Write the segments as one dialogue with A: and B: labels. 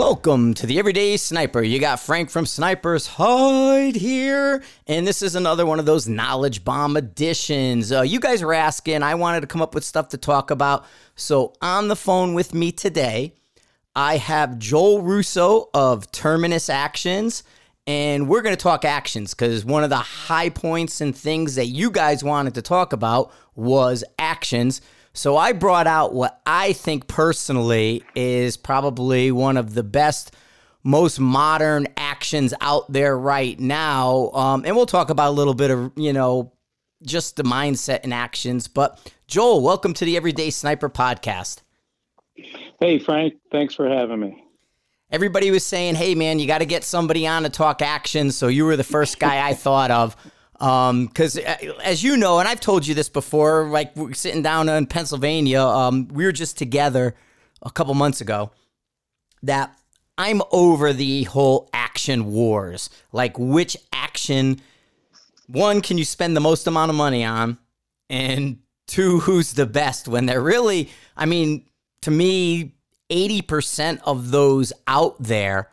A: Welcome to the Everyday Sniper. You got Frank from Snipers Hide here, and this is another one of those knowledge bomb editions. Uh, you guys were asking, I wanted to come up with stuff to talk about. So, on the phone with me today, I have Joel Russo of Terminus Actions, and we're going to talk actions because one of the high points and things that you guys wanted to talk about was actions. So I brought out what I think personally is probably one of the best, most modern actions out there right now. Um, and we'll talk about a little bit of, you know, just the mindset and actions. But Joel, welcome to the Everyday Sniper podcast.
B: Hey, Frank. Thanks for having me.
A: Everybody was saying, hey, man, you got to get somebody on to talk actions. So you were the first guy I thought of. Because um, uh, as you know, and I've told you this before, like we're sitting down in Pennsylvania, um, we were just together a couple months ago. That I'm over the whole action wars. Like which action, one, can you spend the most amount of money on, and two, who's the best? When they're really, I mean, to me, eighty percent of those out there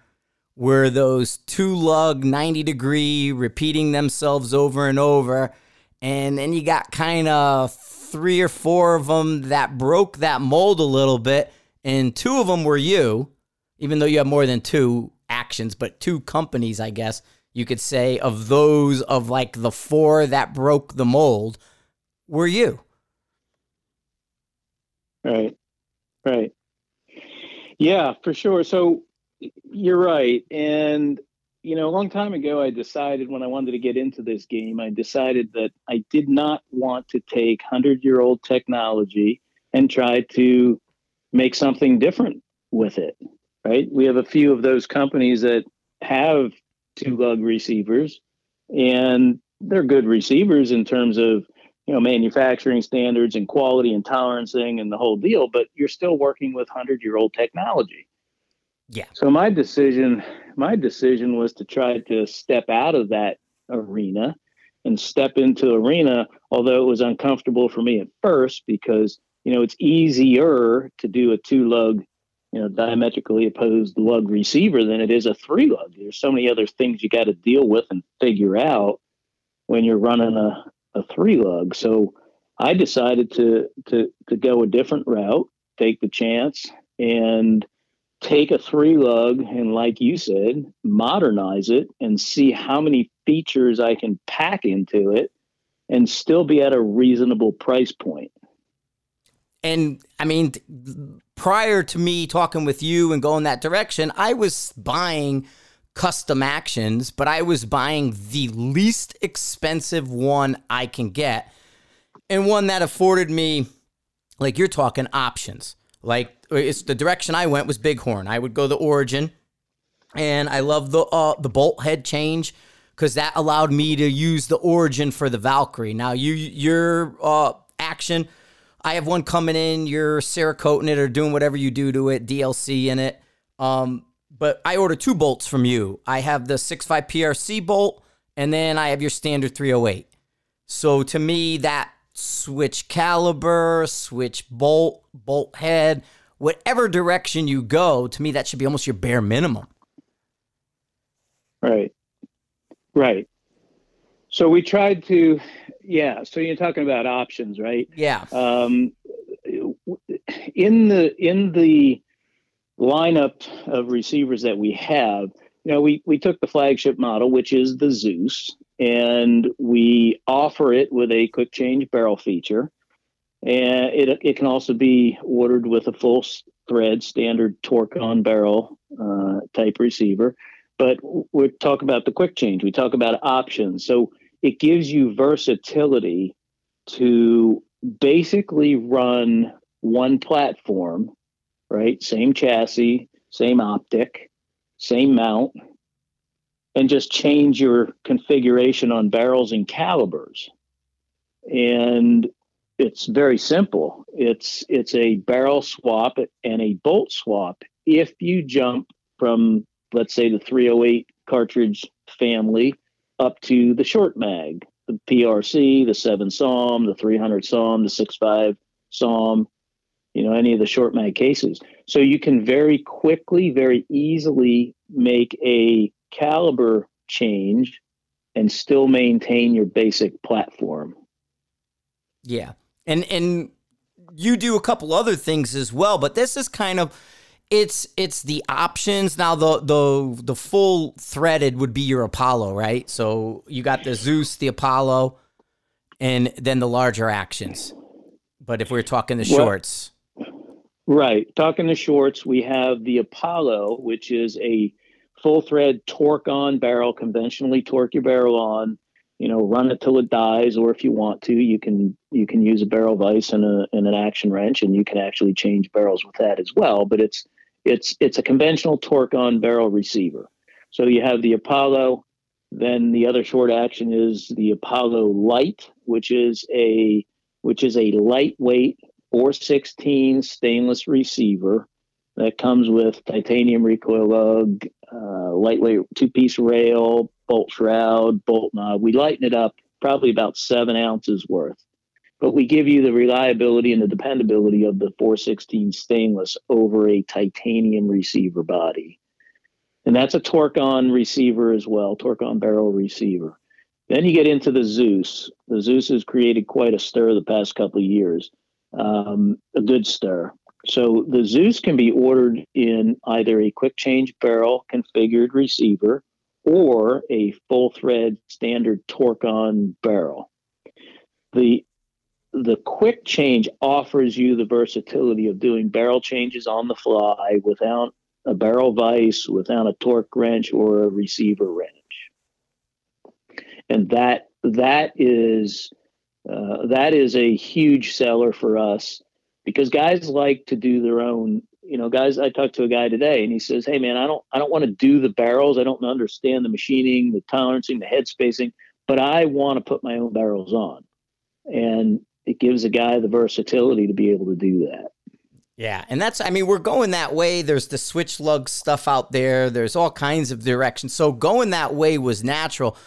A: were those two lug 90 degree repeating themselves over and over. And then you got kind of three or four of them that broke that mold a little bit. And two of them were you, even though you have more than two actions, but two companies, I guess you could say, of those of like the four that broke the mold were you.
B: Right. Right. Yeah, for sure. So you're right. And, you know, a long time ago, I decided when I wanted to get into this game, I decided that I did not want to take 100 year old technology and try to make something different with it. Right. We have a few of those companies that have two lug receivers, and they're good receivers in terms of you know manufacturing standards and quality and tolerancing and the whole deal but you're still working with 100 year old technology
A: yeah.
B: So my decision, my decision was to try to step out of that arena and step into arena, although it was uncomfortable for me at first because you know it's easier to do a two lug, you know, diametrically opposed lug receiver than it is a three lug. There's so many other things you got to deal with and figure out when you're running a, a three lug. So I decided to to to go a different route, take the chance, and take a three lug and like you said modernize it and see how many features i can pack into it and still be at a reasonable price point.
A: and i mean prior to me talking with you and going that direction i was buying custom actions but i was buying the least expensive one i can get and one that afforded me like you're talking options like it's the direction I went was Bighorn. I would go the Origin, and I love the uh, the bolt head change because that allowed me to use the Origin for the Valkyrie. Now you your uh, action, I have one coming in. You're Cerakoting it or doing whatever you do to it, DLC in it. Um, but I ordered two bolts from you. I have the 6.5 PRC bolt, and then I have your standard 308. So to me, that switch caliber, switch bolt, bolt head, whatever direction you go, to me, that should be almost your bare minimum.
B: Right. Right. So we tried to, yeah. So you're talking about options, right?
A: Yeah.
B: Um, in the in the lineup of receivers that we have, you know, we we took the flagship model, which is the Zeus, and we offer it with a quick change barrel feature. And it, it can also be ordered with a full thread standard torque on barrel uh, type receiver. But we talk about the quick change, we talk about options. So it gives you versatility to basically run one platform, right? Same chassis, same optic, same mount, and just change your configuration on barrels and calibers. And it's very simple. It's it's a barrel swap and a bolt swap. If you jump from let's say the 308 cartridge family up to the short mag, the PRC, the 7 SAUM, the 300 SAUM, the 65 SAUM, you know, any of the short mag cases. So you can very quickly, very easily make a caliber change and still maintain your basic platform.
A: Yeah. And and you do a couple other things as well, but this is kind of it's it's the options. Now the the the full threaded would be your apollo right? So you got the zeus the apollo and then the larger actions. But if we're talking the shorts.
B: right. Talking the shorts we have the apollo which is a full thread torque on barrel conventionally torque your barrel on you know run it till it dies or if you want to you can you can use a barrel vise and, a, and an action wrench and you can actually change barrels with that as well but it's it's it's a conventional torque on barrel receiver. So you have the Apollo. Then the other short action is the Apollo Light, which is a which is a lightweight 416 stainless receiver that comes with titanium recoil lug, uh, lightweight two piece rail, bolt shroud, bolt knob. We lighten it up probably about seven ounces worth but we give you the reliability and the dependability of the 416 stainless over a titanium receiver body. And that's a torque on receiver as well, torque on barrel receiver. Then you get into the Zeus. The Zeus has created quite a stir the past couple of years, um, a good stir. So the Zeus can be ordered in either a quick change barrel configured receiver or a full thread standard torque on barrel. The the quick change offers you the versatility of doing barrel changes on the fly without a barrel vise, without a torque wrench or a receiver wrench. And that that is uh, that is a huge seller for us because guys like to do their own you know guys i talked to a guy today and he says hey man i don't i don't want to do the barrels i don't understand the machining the tolerancing the head spacing but i want to put my own barrels on and it gives a guy the versatility to be able to do that.
A: Yeah, and that's I mean we're going that way. There's the switch lug stuff out there. There's all kinds of directions. So going that way was natural.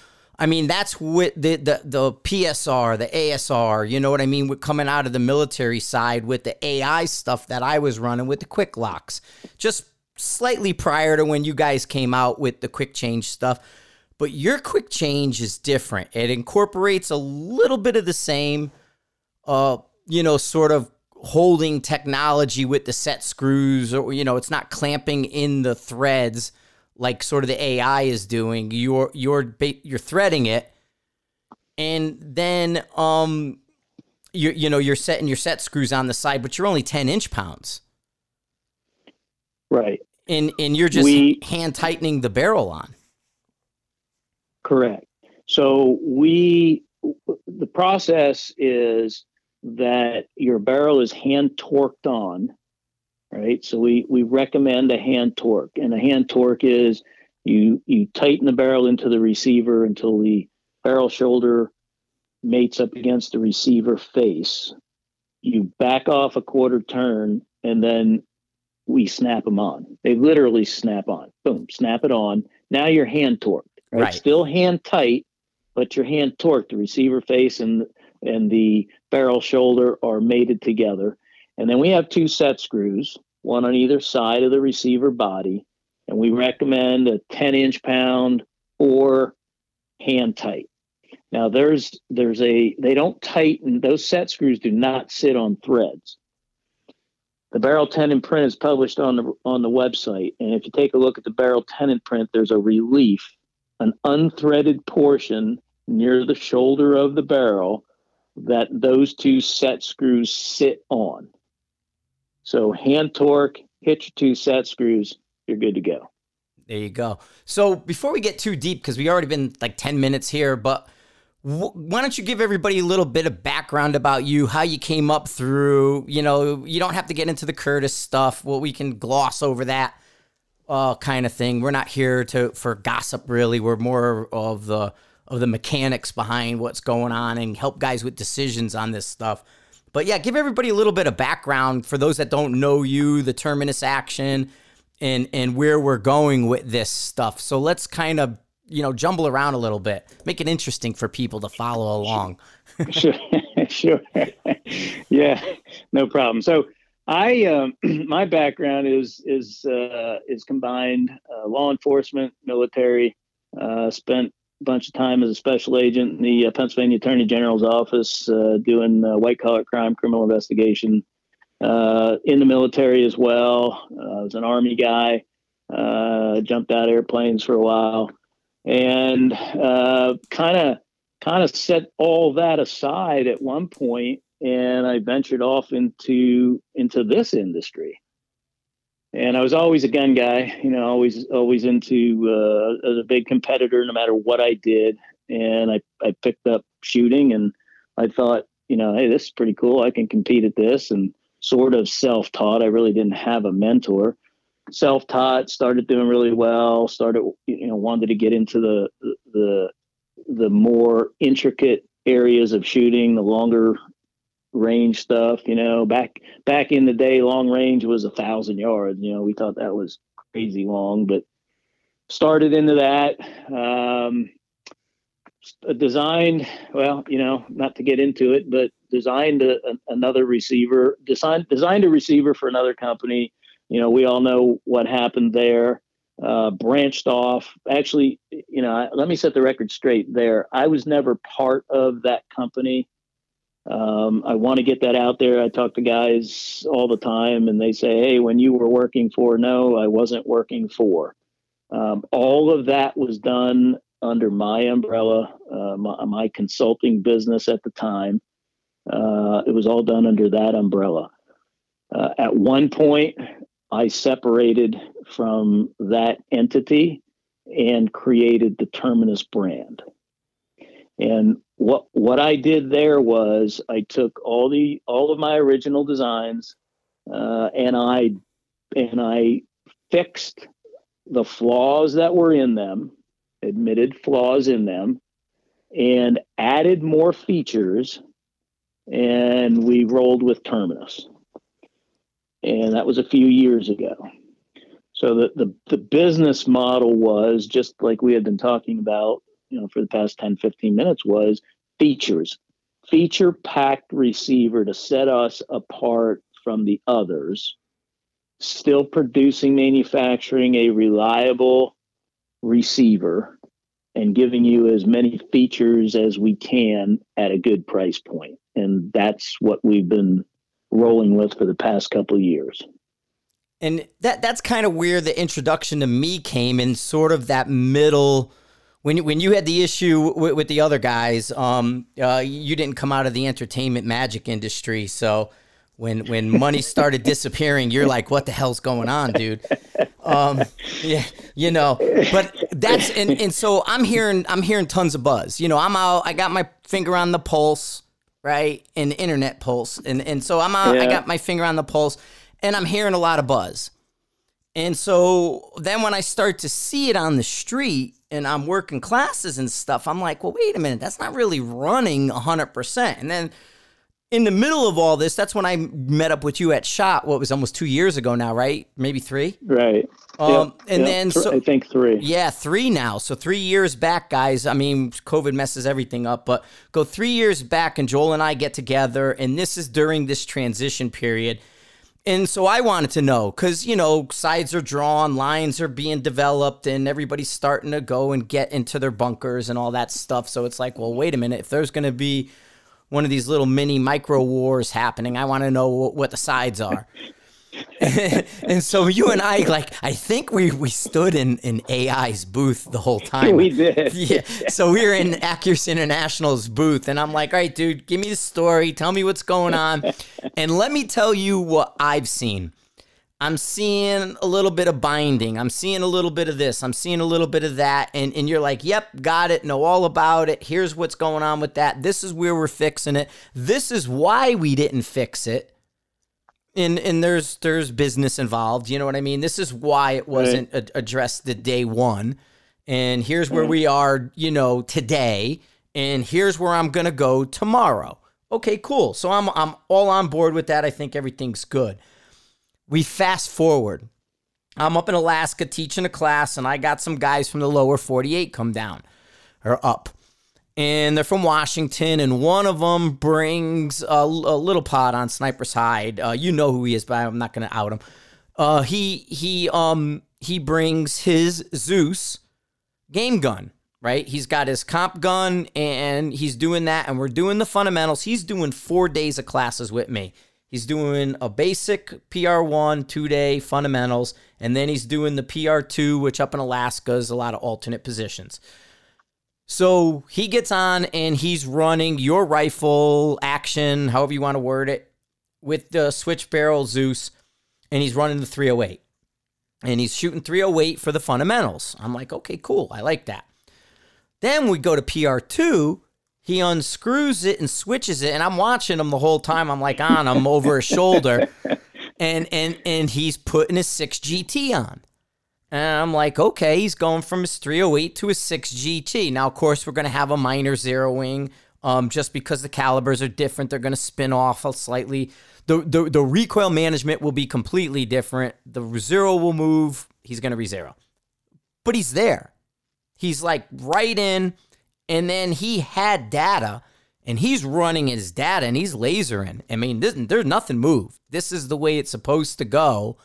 A: I mean that's with the the the PSR, the ASR. You know what I mean? We're coming out of the military side with the AI stuff that I was running with the quick locks, just slightly prior to when you guys came out with the quick change stuff. But your quick change is different. It incorporates a little bit of the same uh, you know, sort of holding technology with the set screws, or you know, it's not clamping in the threads like sort of the AI is doing. You're you're you're threading it, and then um, you you know you're setting your set screws on the side, but you're only ten inch pounds,
B: right?
A: And and you're just we, hand tightening the barrel on.
B: Correct. So we the process is that your barrel is hand torqued on, right? So we we recommend a hand torque, and a hand torque is you you tighten the barrel into the receiver until the barrel shoulder mates up against the receiver face. You back off a quarter turn, and then we snap them on. They literally snap on. Boom, snap it on. Now you're hand torqued, right? right. Still hand tight, but your hand torqued. The receiver face and and the barrel shoulder are mated together. And then we have two set screws, one on either side of the receiver body. And we recommend a 10 inch pound or hand tight. Now there's there's a they don't tighten those set screws do not sit on threads. The barrel tenon print is published on the on the website, and if you take a look at the barrel tenon print, there's a relief, an unthreaded portion near the shoulder of the barrel that those two set screws sit on. So hand torque, hit your two set screws, you're good to go.
A: There you go. So before we get too deep, because we already been like 10 minutes here, but w- why don't you give everybody a little bit of background about you, how you came up through, you know, you don't have to get into the Curtis stuff. Well, we can gloss over that uh, kind of thing. We're not here to for gossip really. We're more of the of the mechanics behind what's going on and help guys with decisions on this stuff. But yeah, give everybody a little bit of background for those that don't know you, the terminus action, and and where we're going with this stuff. So let's kind of you know jumble around a little bit, make it interesting for people to follow along.
B: sure, sure, yeah, no problem. So I um, my background is is uh, is combined uh, law enforcement, military. Uh, spent bunch of time as a special agent in the uh, Pennsylvania Attorney General's office uh, doing uh, white collar crime, criminal investigation. in the military as well. I was an army guy. jumped out airplanes for a while, and kind of kind of set all that aside at one point and I ventured off into into this industry. And I was always a gun guy, you know, always always into uh, as a big competitor, no matter what I did. And I I picked up shooting, and I thought, you know, hey, this is pretty cool. I can compete at this, and sort of self taught. I really didn't have a mentor. Self taught, started doing really well. Started, you know, wanted to get into the the the more intricate areas of shooting, the longer range stuff. You know, back back in the day, long range was a thousand yards. You know, we thought that was crazy long, but started into that. Um, designed well, you know, not to get into it, but designed a, a, another receiver. Designed designed a receiver for another company. You know, we all know what happened there. Uh, branched off. Actually, you know, let me set the record straight there. I was never part of that company. Um, I want to get that out there. I talk to guys all the time, and they say, "Hey, when you were working for no, I wasn't working for." Um, all of that was done under my umbrella, uh, my, my, consulting business at the time. Uh, it was all done under that umbrella. Uh, at one point, I separated from that entity and created the Terminus brand. And what what I did there was I took all the all of my original designs uh, and I and I fixed the flaws that were in them, admitted flaws in them, and added more features. And we rolled with Terminus, and that was a few years ago. So the, the, the business model was just like we had been talking about you know for the past 10 15 minutes was features feature packed receiver to set us apart from the others still producing manufacturing a reliable receiver and giving you as many features as we can at a good price point. And that's what we've been rolling with for the past couple years.
A: And that that's kind of where the introduction to me came in sort of that middle when you, when you had the issue with, with the other guys, um, uh, you didn't come out of the entertainment magic industry, so when when money started disappearing, you're like, "What the hell's going on, dude?" Um, yeah, you know. But that's and, and so I'm hearing I'm hearing tons of buzz. You know, I'm out. I got my finger on the pulse, right, and internet pulse, and and so I'm out. Yeah. I got my finger on the pulse, and I'm hearing a lot of buzz. And so then when I start to see it on the street, and I'm working classes and stuff, I'm like, well, wait a minute, that's not really running 100%. And then in the middle of all this, that's when I met up with you at Shot. What was almost two years ago now, right? Maybe three.
B: Right.
A: Um, yep. and yep. then so
B: I think three.
A: Yeah, three now. So three years back, guys. I mean, COVID messes everything up, but go three years back, and Joel and I get together, and this is during this transition period. And so I wanted to know because, you know, sides are drawn, lines are being developed, and everybody's starting to go and get into their bunkers and all that stuff. So it's like, well, wait a minute. If there's going to be one of these little mini micro wars happening, I want to know what the sides are. and so you and I, like, I think we we stood in in AI's booth the whole time.
B: We did.
A: Yeah. So we were in Accuracy International's booth, and I'm like, all right, dude, give me the story. Tell me what's going on, and let me tell you what I've seen. I'm seeing a little bit of binding. I'm seeing a little bit of this. I'm seeing a little bit of that. And, and you're like, yep, got it. Know all about it. Here's what's going on with that. This is where we're fixing it. This is why we didn't fix it and and there's there's business involved. You know what I mean? This is why it wasn't right. addressed the day one, and here's where we are. You know, today, and here's where I'm gonna go tomorrow. Okay, cool. So I'm I'm all on board with that. I think everything's good. We fast forward. I'm up in Alaska teaching a class, and I got some guys from the lower 48 come down or up. And they're from Washington, and one of them brings a, a little pot on Sniper's Hide. Uh, you know who he is, but I'm not going to out him. Uh, he he um he brings his Zeus game gun, right? He's got his comp gun, and he's doing that, and we're doing the fundamentals. He's doing four days of classes with me. He's doing a basic PR1 two day fundamentals, and then he's doing the PR2, which up in Alaska is a lot of alternate positions. So he gets on and he's running your rifle action, however you want to word it, with the switch barrel Zeus, and he's running the 308. And he's shooting 308 for the fundamentals. I'm like, okay, cool. I like that. Then we go to PR2. He unscrews it and switches it, and I'm watching him the whole time. I'm like on him over his shoulder, and and and he's putting his six GT on. And I'm like, okay, he's going from his 308 to his 6 GT. Now, of course, we're going to have a minor zeroing um, just because the calibers are different. They're going to spin off a slightly. The, the, the recoil management will be completely different. The zero will move. He's going to re-zero. But he's there. He's like right in. And then he had data and he's running his data and he's lasering. I mean, this, there's nothing moved. This is the way it's supposed to go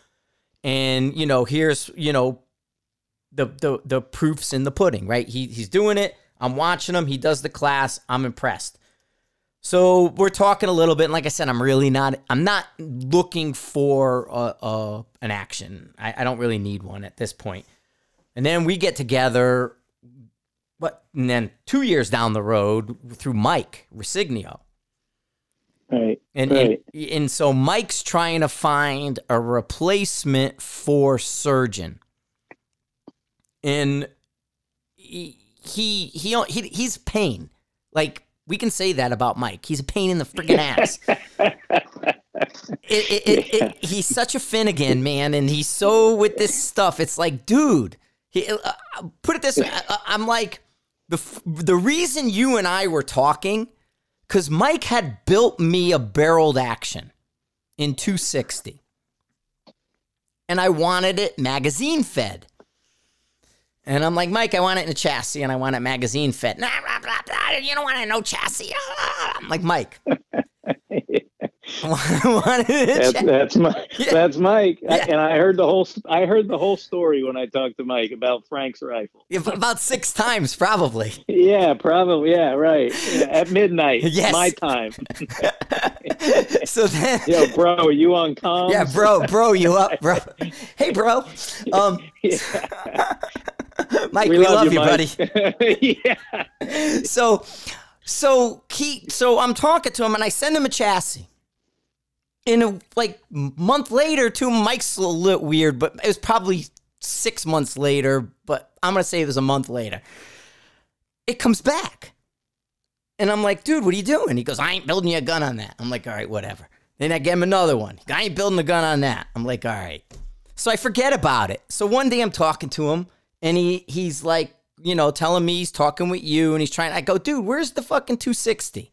A: and you know here's you know the the the proofs in the pudding right? He he's doing it. I'm watching him. He does the class. I'm impressed. So we're talking a little bit. And like i said i'm really not i'm not looking for a, a an action. I, I don't really need one at this point. And then we get together but and then two years down the road through mike resignio
B: Right.
A: and,
B: right.
A: and and so Mike's trying to find a replacement for Surgeon. And he he he, he he's pain. Like we can say that about Mike. He's a pain in the freaking ass. It, it, it, it, he's such a Finnegan, man, and he's so with this stuff. It's like, dude, he, uh, put it this way. I, I'm like, the the reason you and I were talking because Mike had built me a barreled action in 260. And I wanted it magazine fed. And I'm like, Mike, I want it in a chassis and I want it magazine fed. Nah, blah, blah, blah, you don't want it no chassis. I'm like, Mike.
B: that's, that's my yeah. that's Mike, yeah. and I heard the whole I heard the whole story when I talked to Mike about Frank's rifle.
A: Yeah, about six times, probably.
B: Yeah, probably. Yeah, right. At midnight,
A: yes.
B: my time.
A: so then,
B: yo, bro, are you on comms?
A: Yeah, bro, bro, you up, bro? Hey, bro. Um, Mike, we, we love, love, you, buddy. yeah. So, so he, so I'm talking to him, and I send him a chassis in a like month later, too, Mike's a little weird, but it was probably six months later, but I'm gonna say it was a month later. It comes back. And I'm like, dude, what are you doing? He goes, I ain't building you a gun on that. I'm like, all right, whatever. Then I get him another one. I ain't building a gun on that. I'm like, all right. So I forget about it. So one day I'm talking to him and he he's like, you know, telling me he's talking with you and he's trying. I go, dude, where's the fucking 260?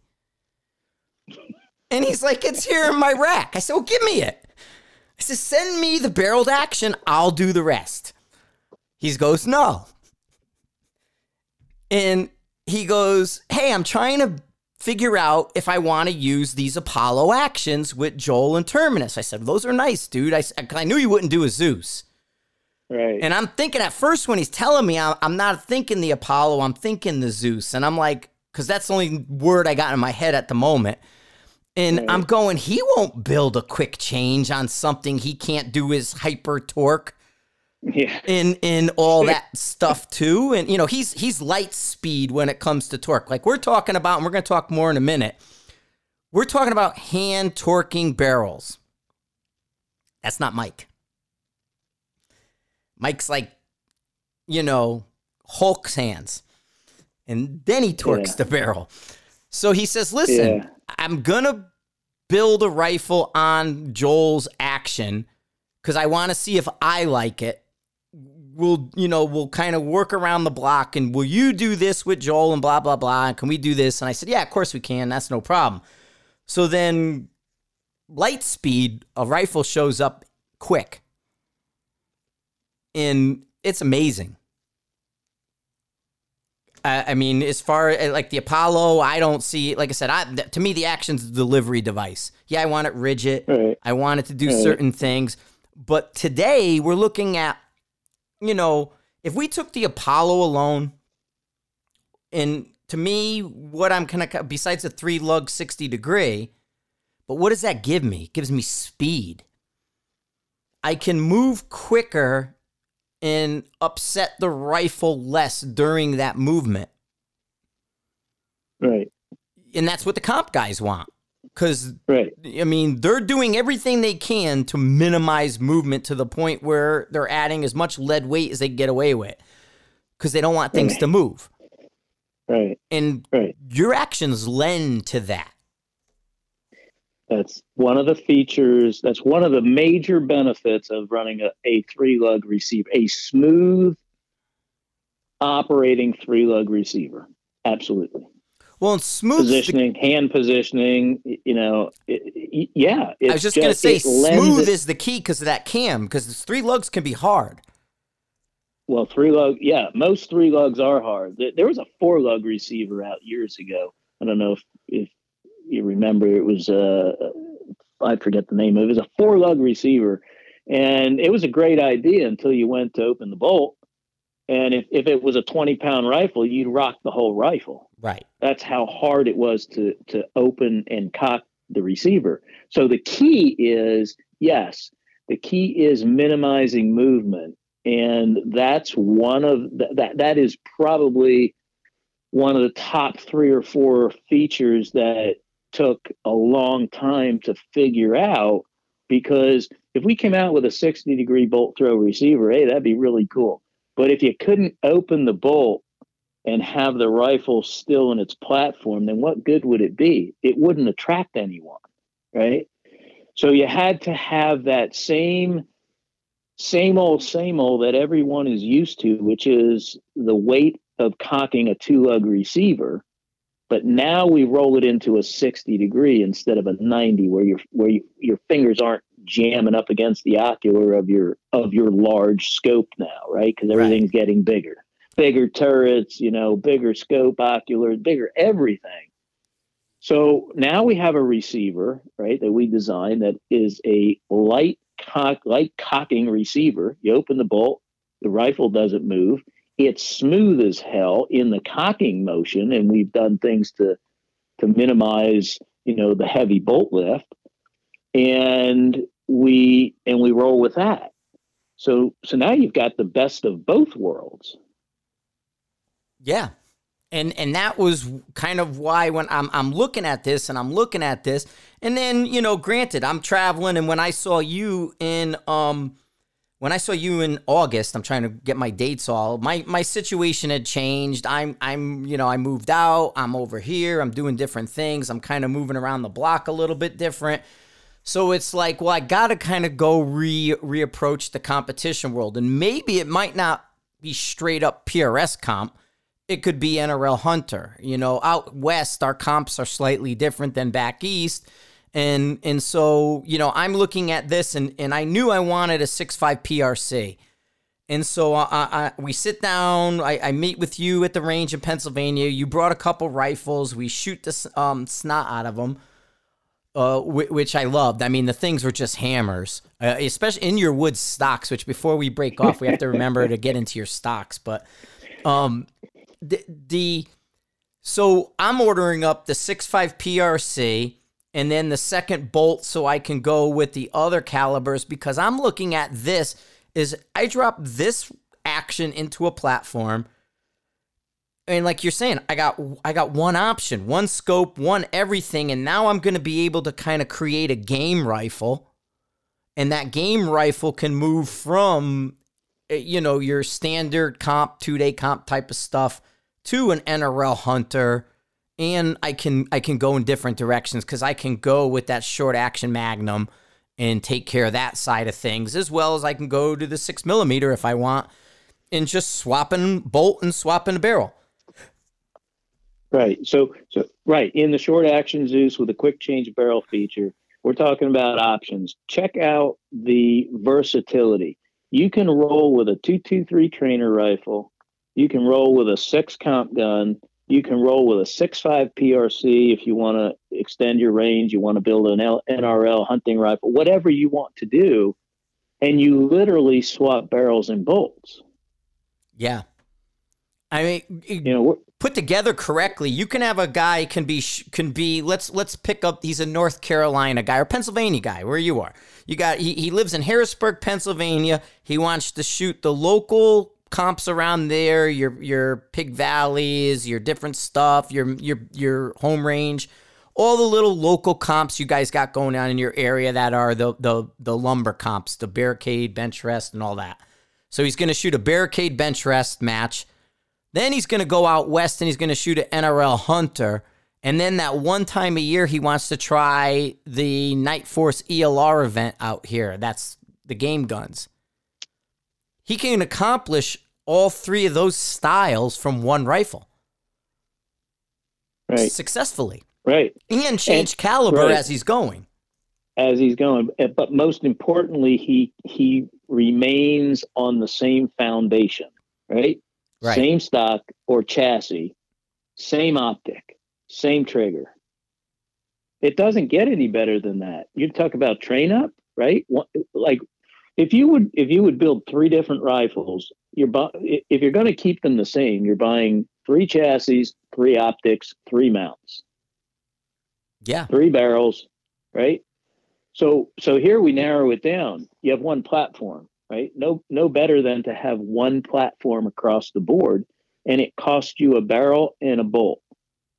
A: And he's like, it's here in my rack. I said, well, give me it. I said, send me the barreled action. I'll do the rest. He goes, no. And he goes, hey, I'm trying to figure out if I want to use these Apollo actions with Joel and Terminus. I said, those are nice, dude. I, said I knew you wouldn't do a Zeus.
B: Right.
A: And I'm thinking at first when he's telling me, I'm not thinking the Apollo, I'm thinking the Zeus. And I'm like, because that's the only word I got in my head at the moment. And right. I'm going, he won't build a quick change on something he can't do his hyper torque.
B: Yeah.
A: In in all that stuff too. And you know, he's he's light speed when it comes to torque. Like we're talking about, and we're gonna talk more in a minute. We're talking about hand torquing barrels. That's not Mike. Mike's like, you know, Hulk's hands. And then he torques yeah. the barrel. So he says, listen, yeah. I'm going to build a rifle on Joel's action because I want to see if I like it. We'll, you know, we'll kind of work around the block and will you do this with Joel and blah, blah, blah. Can we do this? And I said, yeah, of course we can. That's no problem. So then, light speed, a rifle shows up quick. And it's amazing. I, I mean, as far as like the Apollo, I don't see. Like I said, I to me the action's the delivery device. Yeah, I want it rigid.
B: Right.
A: I want it to do
B: Right.
A: certain things. But today we're looking at, you know, if we took the Apollo alone, and to me, what I'm kind of besides a three lug sixty degree, but what does that give me? It gives me speed. I can move quicker and upset the rifle less during that movement.
B: Right.
A: And that's what the comp guys want. Because,
B: Right.
A: I mean, they're doing everything they can to minimize movement to the point where they're adding as much lead weight as they can get away with because they don't want things
B: Right.
A: to move.
B: Right.
A: And
B: Right.
A: your actions lend to that.
B: That's one of the features. That's one of the major benefits of running a, a three lug receiver, a smooth operating three lug receiver. Absolutely.
A: Well, and smooth.
B: Positioning, hand positioning, you know, it, yeah.
A: I was just going to say, smooth is the key because of that cam, because three lugs can be hard.
B: Well, three lug, yeah, most three lugs are hard. There, there was a four lug receiver out years ago. I don't know if, if you remember. It was uh, I forget the name of it. It was a four lug receiver, and it was a great idea until you went to open the bolt. And if, if it was a twenty pound rifle, you'd rock the whole rifle.
A: Right.
B: That's how hard it was to to open and cock the receiver. So the key is yes, the key is minimizing movement, and that's one of th- that. That is probably one of the top three or four features that took a long time to figure out. Because if we came out with a sixty degree bolt throw receiver, hey, that'd be really cool. But if you couldn't open the bolt and have the rifle still in its platform, then what good would it be? It wouldn't attract anyone, right? So you had to have that same same old same old that everyone is used to, which is the weight of cocking a two lug receiver. But now we roll it into a 60 degree instead of a 90 where your where you, your fingers aren't jamming up against the ocular of your of your large scope now, right? Because everything's getting bigger bigger turrets, you know, bigger scope, ocular, bigger everything. So now we have a receiver, right, that we designed that is a light cock, light cocking receiver. You open the bolt, the rifle doesn't move. It's smooth as hell in the cocking motion, and we've done things to to minimize, you know, the heavy bolt lift. And we and we roll with that. So so now you've got the best of both worlds.
A: Yeah. And and that was kind of why when I'm I'm looking at this and I'm looking at this and then, you know, granted, I'm traveling and when I saw you in um when I saw you in August, I'm trying to get my dates all. My my situation had changed. I'm I'm, you know, I moved out. I'm over here. I'm doing different things. I'm kind of moving around the block a little bit different. So it's like, well, I got to kind of go re reapproach the competition world and maybe it might not be straight up PRS comp it could be NRL Hunter. You know, out west our comps are slightly different than back east. And and so, you know, I'm looking at this and and I knew I wanted a 6.5 PRC. And so I, I, we sit down. I, I meet with you at the range in Pennsylvania. You brought a couple rifles. We shoot the um, snot out of them, uh, wh- which I loved. I mean, the things were just hammers, uh, especially in your wood stocks. Which before we break off, we have to remember to get into your stocks. But um, the, the so I'm ordering up the 6.5 PRC and then the second bolt so I can go with the other calibers because I'm looking at this is I drop this action into a platform and like you're saying I got I got one option, one scope, one everything and now I'm going to be able to kind of create a game rifle and that game rifle can move from uh, you know your standard comp, 2-day comp type of stuff to an NRL hunter and I can I can go in different directions cuz I can go with that short action magnum and take care of that side of things as well as I can go to the 6 millimeter if I want and just swapping bolt and swapping a barrel.
B: Right. So so right in the short action Zeus with a quick change barrel feature, we're talking about options. Check out the versatility. You can roll with a 223 trainer rifle You can roll with a six comp gun. You can roll with a six five PRC if you want to extend your range. You want to build an L- NRL hunting rifle, whatever you want to do, and you literally swap barrels and bolts.
A: Yeah, I mean,
B: You know,
A: put together correctly, you can have a guy can be can be let's let's pick up he's a North Carolina guy or Pennsylvania guy where you are. You got he, he lives in Harrisburg, Pennsylvania. He wants to shoot the local comps around there, your your Pig Valleys, your different stuff, your your your home range, all the little local comps you guys got going on in your area that are the the the lumber comps, the barricade, bench rest, and all that. So he's going to shoot a barricade bench rest match. Then he's going to go out west and he's going to shoot an NRL Hunter. And then that one time a year, he wants to try the Nightforce ELR event out here. That's the game guns. He can accomplish all three of those styles from one rifle
B: right,
A: successfully
B: right.
A: and change
B: And-
A: caliber
B: right.
A: as he's going.
B: as he's going. But most importantly, he he remains on the same foundation, right?
A: Right.
B: Same stock or chassis, same optic, same trigger. It doesn't get any better than that. You talk about train up, right? Like if you would if you would build three different rifles, you're bu- if you're going to keep them the same, you're buying three chassis, three optics, three mounts
A: Yeah.
B: three barrels, right? So so here we narrow it down. You have one platform, right? No no better than to have one platform across the board, and it costs you a barrel and a bolt.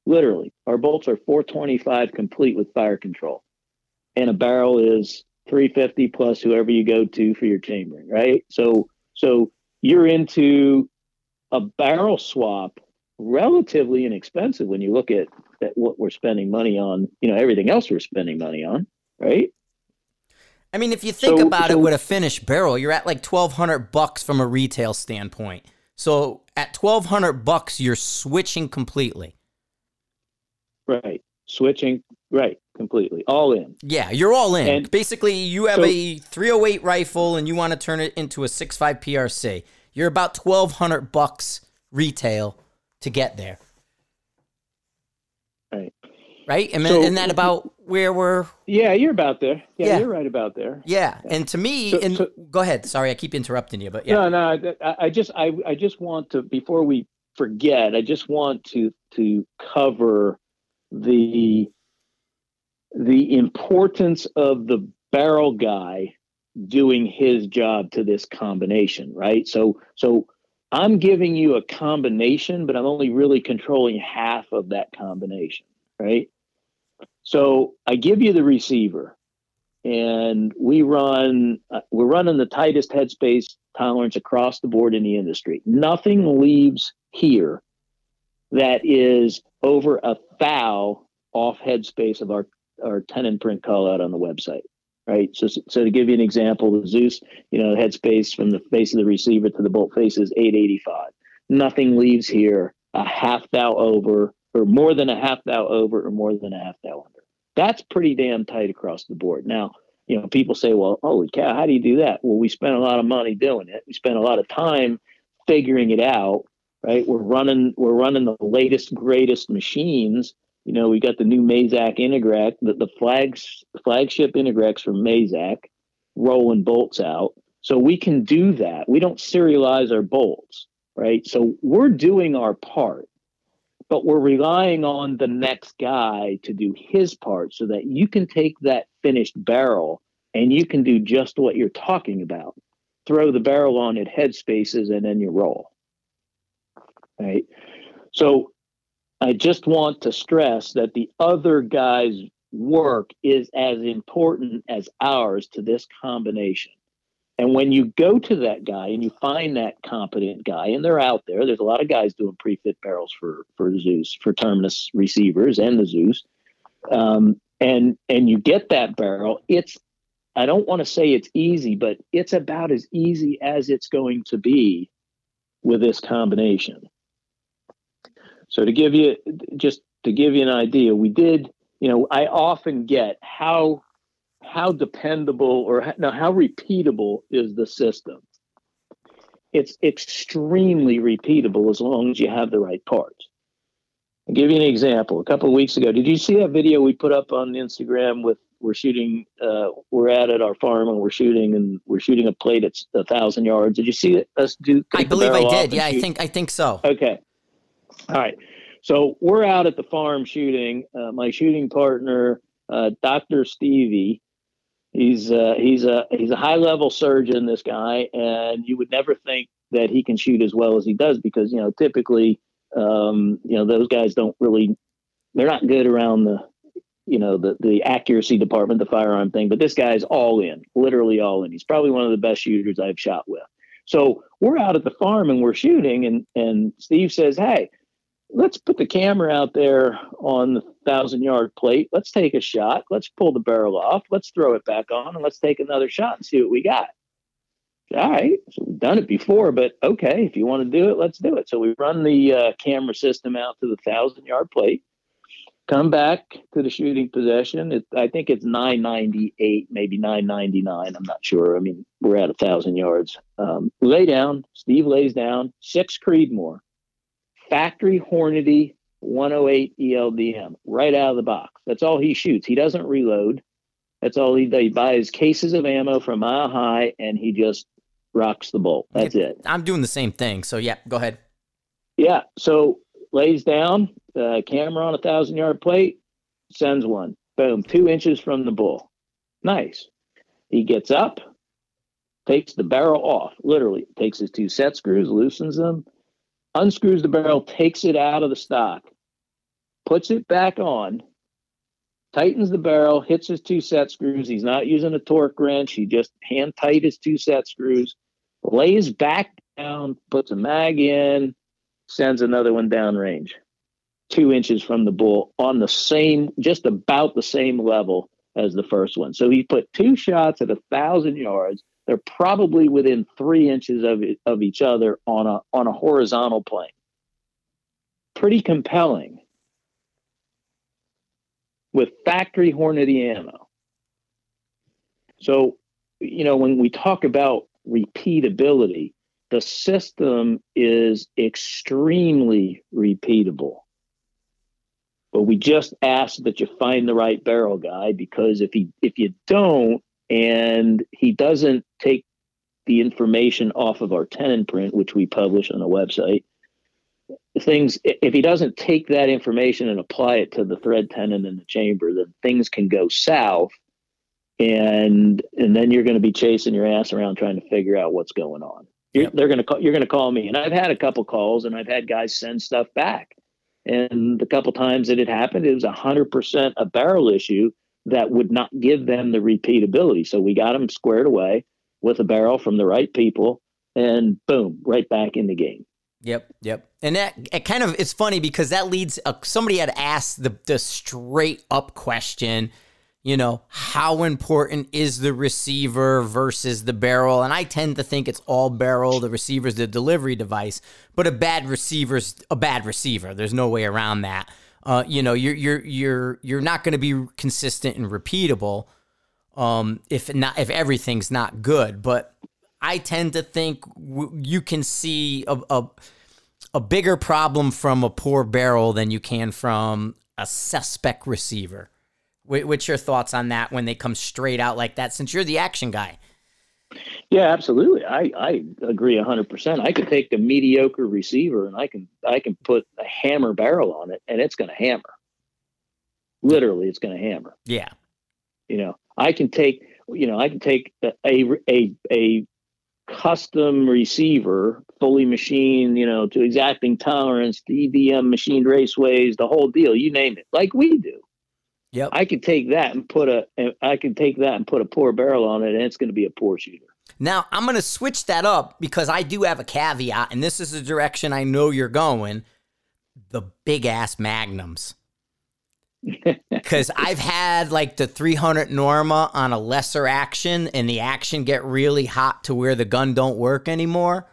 B: Literally, our bolts are 425 complete with fire control, and a barrel is 350 plus whoever you go to for your chambering, right? So so you're into a barrel swap relatively inexpensive when you look at, at what we're spending money on, you know, everything else we're spending money on, right?
A: I mean, if you think
B: So-
A: about it with a finished barrel, you're at like twelve hundred bucks from a retail standpoint. So at twelve hundred bucks, you're switching completely.
B: Right. Switching, right, completely. All in.
A: Yeah, you're all in.
B: And-
A: Basically, you have
B: So-
A: a 308 rifle and you want to turn it into a 6.5 PRC. You're about 1200 bucks retail to get there.
B: Right.
A: Right? And
B: So-
A: that about where we're
B: Yeah, you're about there. Yeah,
A: Yeah.
B: you're right about there.
A: Yeah. And to me,
B: So-
A: and go ahead. Sorry, I keep interrupting you, but yeah.
B: No, no, I, I just I, I just want to before we forget, I just want to to cover the the importance of the barrel guy doing his job to this combination, right? So so I'm giving you a combination, but I'm only really controlling half of that combination, right? So I give you the receiver and we run uh, we're running the tightest headspace tolerance across the board in the industry nothing leaves here that is over a foul off headspace of our our tenon print call out on the website right so so to give you an example the zeus you know headspace from the face of the receiver to the bolt face is 885 nothing leaves here a half thou over or more than a half thou over or more than a half thou under that's pretty damn tight across the board. Now, you know, people say, well, holy cow, how do you do that? Well, we spent a lot of money doing it. We spent a lot of time figuring it out, right? We're running, we're running the latest, greatest machines. You know, we got the new Mazak Integrex, the, the flags, flagship Integracs from Mazak rolling bolts out. So we can do that. We don't serialize our bolts, right? So we're doing our part but we're relying on the next guy to do his part so that you can take that finished barrel and you can do just what you're talking about throw the barrel on at head spaces and then you roll right so i just want to stress that the other guy's work is as important as ours to this combination and when you go to that guy and you find that competent guy, and they're out there, there's a lot of guys doing pre-fit barrels for for Zeus, for Terminus receivers and the Zeus. Um, and and you get that barrel, it's I don't want to say it's easy, but it's about as easy as it's going to be with this combination. So to give you just to give you an idea, we did, you know, I often get how how dependable or how, no, how repeatable is the system? it's extremely repeatable as long as you have the right parts. I'll give you an example. A couple of weeks ago, did you see that video we put up on Instagram with we're shooting uh, we're at at our farm and we're shooting and we're shooting a plate at a thousand yards. Did you see us do?
A: I believe I did. Yeah? I think I think so.
B: Okay. All right. So we're out at the farm shooting. Uh, my shooting partner, uh, Doctor Stevie, he's uh, he's a he's a high level surgeon. This guy, and you would never think that he can shoot as well as he does because you know typically um, you know those guys don't really they're not good around the you know the the accuracy department, the firearm thing. But this guy's all in, literally all in. He's probably one of the best shooters I've shot with. So we're out at the farm and we're shooting, and and Steve says, "Hey, let's put the camera out there on the thousand yard plate. Let's take a shot. Let's pull the barrel off. Let's throw it back on, and let's take another shot and see what we got." All right, so we've done it before, but okay, if you want to do it, let's do it. So we run the uh, camera system out to the thousand yard plate come back to the shooting possession. It, I think it's 998, maybe 999. I'm not sure. I mean, we're at a thousand yards. Um, lay down. Steve lays down. Six Creedmoor, factory Hornady 108 ELDM, right out of the box. That's all he shoots. He doesn't reload. That's all he does. He buys cases of ammo from Mile High, and he just rocks the bolt. That's it.
A: I'm doing the same thing. So yeah, go ahead.
B: Yeah. So lays down, uh, camera on a thousand yard plate, sends one. Boom, two inches from the bull. Nice. He gets up, takes the barrel off, literally takes his two set screws, loosens them, unscrews the barrel, takes it out of the stock, puts it back on, tightens the barrel, hits his two set screws. He's not using a torque wrench. He just hand tight his two set screws, lays back down, puts a mag in, sends another one downrange two inches from the bull on the same, just about the same level as the first one. So he put two shots at a thousand yards. They're probably within three inches of of each other on a on a horizontal plane. Pretty compelling. With factory Hornady ammo. So, you know, when we talk about repeatability, the system is extremely repeatable. But we just ask that you find the right barrel guy because if he if you don't and he doesn't take the information off of our tenon print, which we publish on the website, things if he doesn't take that information and apply it to the thread tenon in the chamber, then things can go south and and then you're going to be chasing your ass around trying to figure out what's going on. You're. They're going to call. You're going to call me, and I've had a couple calls, and I've had guys send stuff back, and the couple times that it happened, it was 100% a barrel issue that would not give them the repeatability. So we got them squared away with a barrel from the right people, and boom, right back in the game.
A: Yep, yep. And that it kind of it's funny because that leads uh, somebody had asked the the straight up question you know, how important is the receiver versus the barrel? And I tend to think it's all barrel. The receiver's the delivery device, but a bad receiver's a bad receiver. There's no way around that. Uh, you know, you're you're you're you're not going to be consistent and repeatable um, if not if everything's not good. But I tend to think w- you can see a, a a bigger problem from a poor barrel than you can from a suspect receiver. What's your thoughts on that when they come straight out like that? Since you're the action guy.
B: Yeah, absolutely. I, I agree hundred percent. I could take a mediocre receiver and I can I can put a hammer barrel on it and it's going to hammer. Literally, it's going to hammer.
A: Yeah.
B: You know, I can take you know I can take a a a custom receiver, fully machined, you know, to exacting tolerance, the EBM machined raceways, the whole deal. You name it, like we do.
A: Yep.
B: I could take that and put a I can take that and put a poor barrel on it and it's going to be a poor shooter.
A: Now, I'm going to switch that up because I do have a caveat and this is the direction I know you're going. The big ass magnums. Cuz I've had like the 300 Norma on a lesser action and the action get really hot to where the gun don't work anymore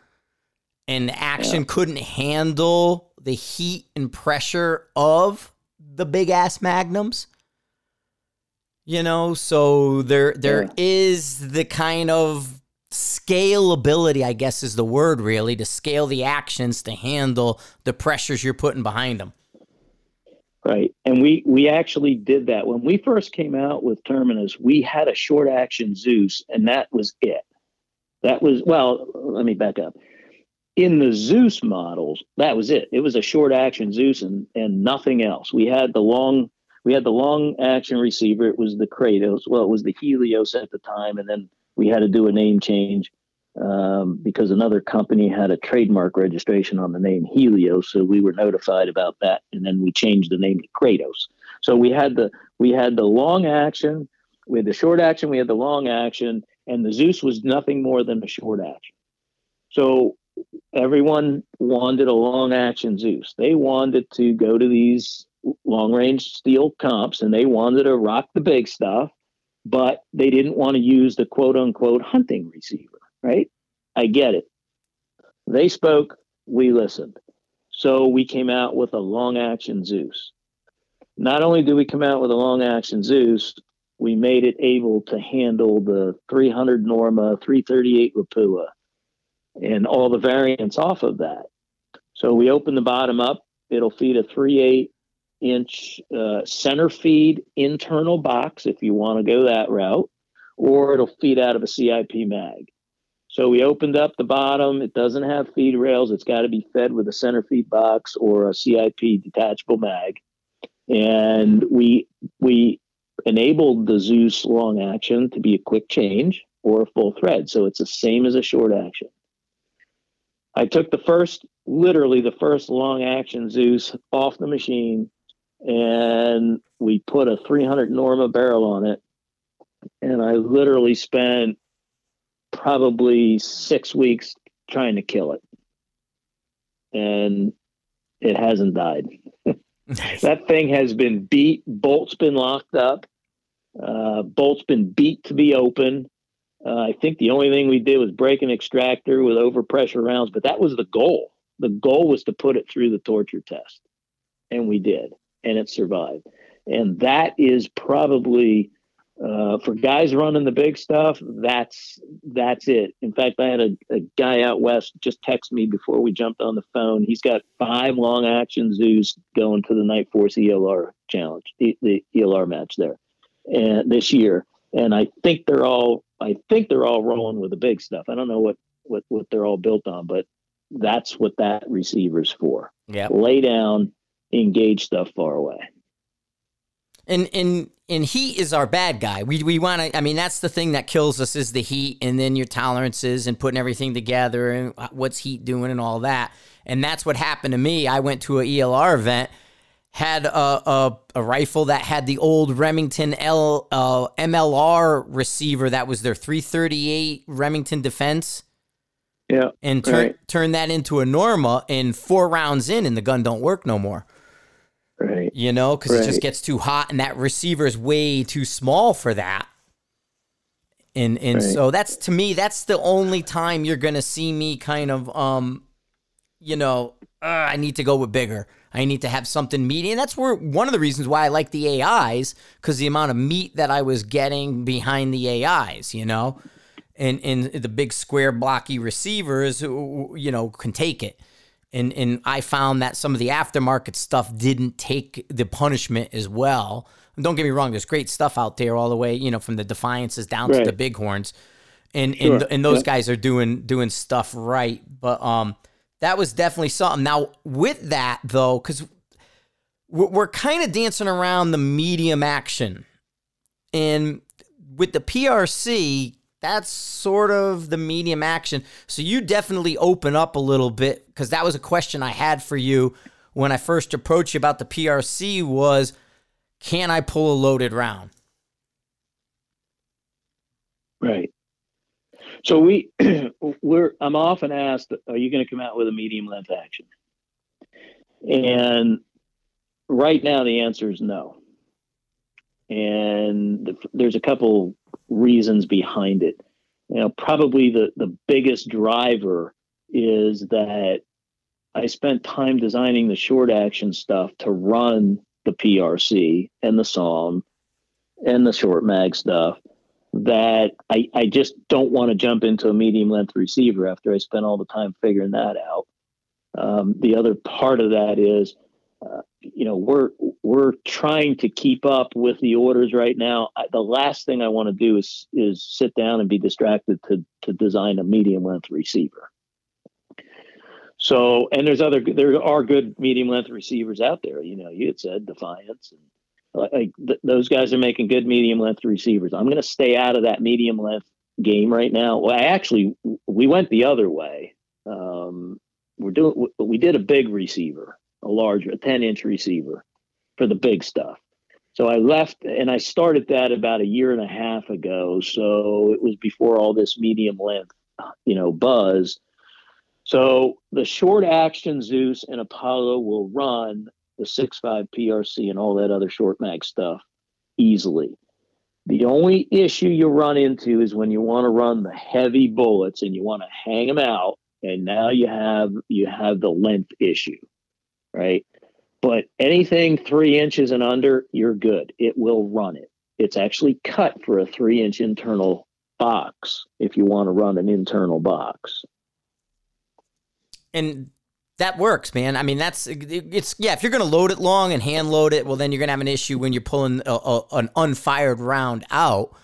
A: and the action yeah. couldn't handle the heat and pressure of the big ass magnums you know so there there yeah. is the kind of scalability, I guess is the word really, to scale the actions to handle the pressures you're putting behind them.
B: Right. And we we actually did that. When we first came out with Terminus, we had a short action Zeus and that was it. That was well, let me back up. In the Zeus models, that was it. It was a short action Zeus and and nothing else. We had the long we had the long action receiver. It was the Kratos. Well, it was the Helios at the time, and then we had to do a name change um, because another company had a trademark registration on the name Helios. So we were notified about that, and then we changed the name to Kratos. So we had the we had the long action, we had the short action, we had the long action, and the Zeus was nothing more than a short action. So everyone wanted a long action Zeus. They wanted to go to these long range steel comps and they wanted to rock the big stuff, but they didn't want to use the quote unquote hunting receiver, right? I get it. They spoke, we listened. So we came out with a long action Zeus. Not only did we come out with a long action Zeus, we made it able to handle the 300 Norma, 338 Lapua, and all the variants off of that. So we open the bottom up. It'll feed a 3.8 inch uh, center feed internal box if you want to go that route, or it'll feed out of a CIP mag. So we opened up the bottom. It doesn't have feed rails. It's got to be fed with a center feed box or a CIP detachable mag. And we we enabled the Zeus long action to be a quick change or a full thread. So it's the same as a short action. I took the first, literally the first long action Zeus off the machine, and we put a 300 Norma barrel on it. And I literally spent probably six weeks trying to kill it. And it hasn't died. that thing has been beat, bolts been locked up, uh, bolts been beat to be open. Uh, I think the only thing we did was break an extractor with overpressure rounds, but that was the goal. The goal was to put it through the torture test, and we did and it survived. And that is probably uh, for guys running the big stuff. That's that's it. In fact, I had a, a, guy out west just text me before we jumped on the phone. He's got five long action Zeus going to the Nightforce ELR challenge, the, the ELR match there, and this year. And I think they're all I think they're all rolling with the big stuff. I don't know what what what they're all built on, but that's what that receiver's for.
A: Yeah.
B: Lay down, engage stuff far away.
A: And and and heat is our bad guy. We we want to. I mean, that's the thing that kills us is the heat, and then your tolerances and putting everything together and what's heat doing and all that. And that's what happened to me. I went to a ELR event, had a a, a rifle that had the old Remington L uh, MLR receiver that was their 338 Remington Defense.
B: Yeah,
A: and turn right. turn that into a Norma, and four rounds in, and the gun don't work no more.
B: Right.
A: You know, because right. it just gets too hot, and that receiver is way too small for that. And and right. so that's to me, that's the only time you're gonna see me kind of, um, you know, uh, I need to go with bigger. I need to have something meaty, and that's where one of the reasons why I like the AIs because the amount of meat that I was getting behind the AIs, you know, and and the big square blocky receivers, you know, can take it and and I found that some of the aftermarket stuff didn't take the punishment as well. Don't get me wrong, there's great stuff out there all the way, you know, from the Defiances down right. to the Bighorns, and sure. and and those guys are doing doing stuff right. But um, that was definitely something. Now with that though, because we're, we're kind of dancing around the medium action, and with the PRC, that's sort of the medium action. So you definitely open up a little bit because that was a question I had for you when I first approached you about the PRC was can I pull a loaded round?
B: Right. So we we're I'm often asked, are you going to come out with a medium length action? And right now the answer is no. And there's a couple reasons behind it. You know, probably the, the biggest driver is that I spent time designing the short action stuff to run the PRC and the SAUM and the short mag stuff. that I, I just don't want to jump into a medium length receiver after I spent all the time figuring that out. Um, the other part of that is, uh, you know, we're we're trying to keep up with the orders right now. I, the last thing I want to do is is sit down and be distracted to to design a medium length receiver. So, and there's other there are good medium length receivers out there. You know, you had said Defiance and like th- those guys are making good medium length receivers. I'm going to stay out of that medium length game right now. Well, I actually we went the other way. Um, we're doing we did a big receiver, a large, a 10 inch receiver for the big stuff. So I left and I started that about a year and a half ago. So it was before all this medium length, you know, buzz. So the short action Zeus and Apollo will run the 6.5 PRC and all that other short mag stuff easily. The only issue you run into is when you want to run the heavy bullets and you want to hang them out, and now you have you have the length issue, right? But anything three inches and under, you're good. It will run it. It's actually cut for a three inch internal box if you want to run an internal box.
A: And that works, man. I mean, that's it's yeah. If you're going to load it long and hand load it, well, then you're going to have an issue when you're pulling a, a, an unfired round out.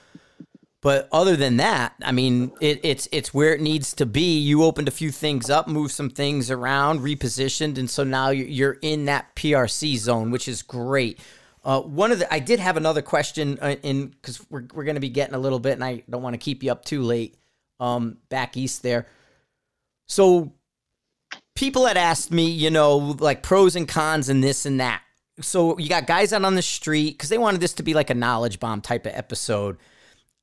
A: But other than that, I mean, it, it's it's where it needs to be. You opened a few things up, moved some things around, repositioned, and so now you're in that PRC zone, which is great. Uh, one of the I did have another question uh, in because we're we're going to be getting a little bit, and I don't want to keep you up too late. Um, back east there. So people had asked me, you know, like pros and cons and this and that. So you got guys out on the street because they wanted this to be like a knowledge bomb type of episode.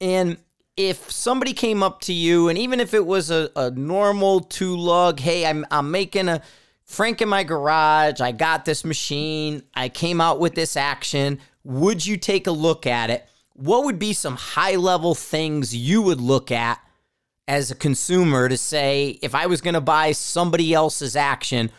A: And if somebody came up to you, and even if it was a, a normal two lug, hey, I'm, I'm making a Frank in my garage, I got this machine, I came out with this action, would you take a look at it? What would be some high level things you would look at as a consumer to say if I was going to buy somebody else's action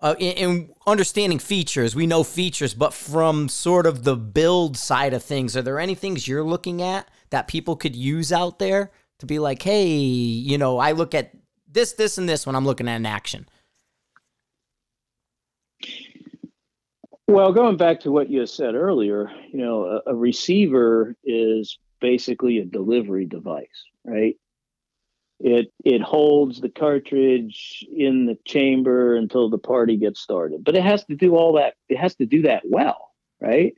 A: uh, in, in, understanding features, we know features, but from sort of the build side of things, are there any things you're looking at that people could use out there to be like, hey, you know, I look at this, this, and this when I'm looking at an action?
B: Well, going back to what you said earlier, you know, a, a receiver is basically a delivery device, right? it it holds the cartridge in the chamber until the party gets started but it has to do all that it has to do that well right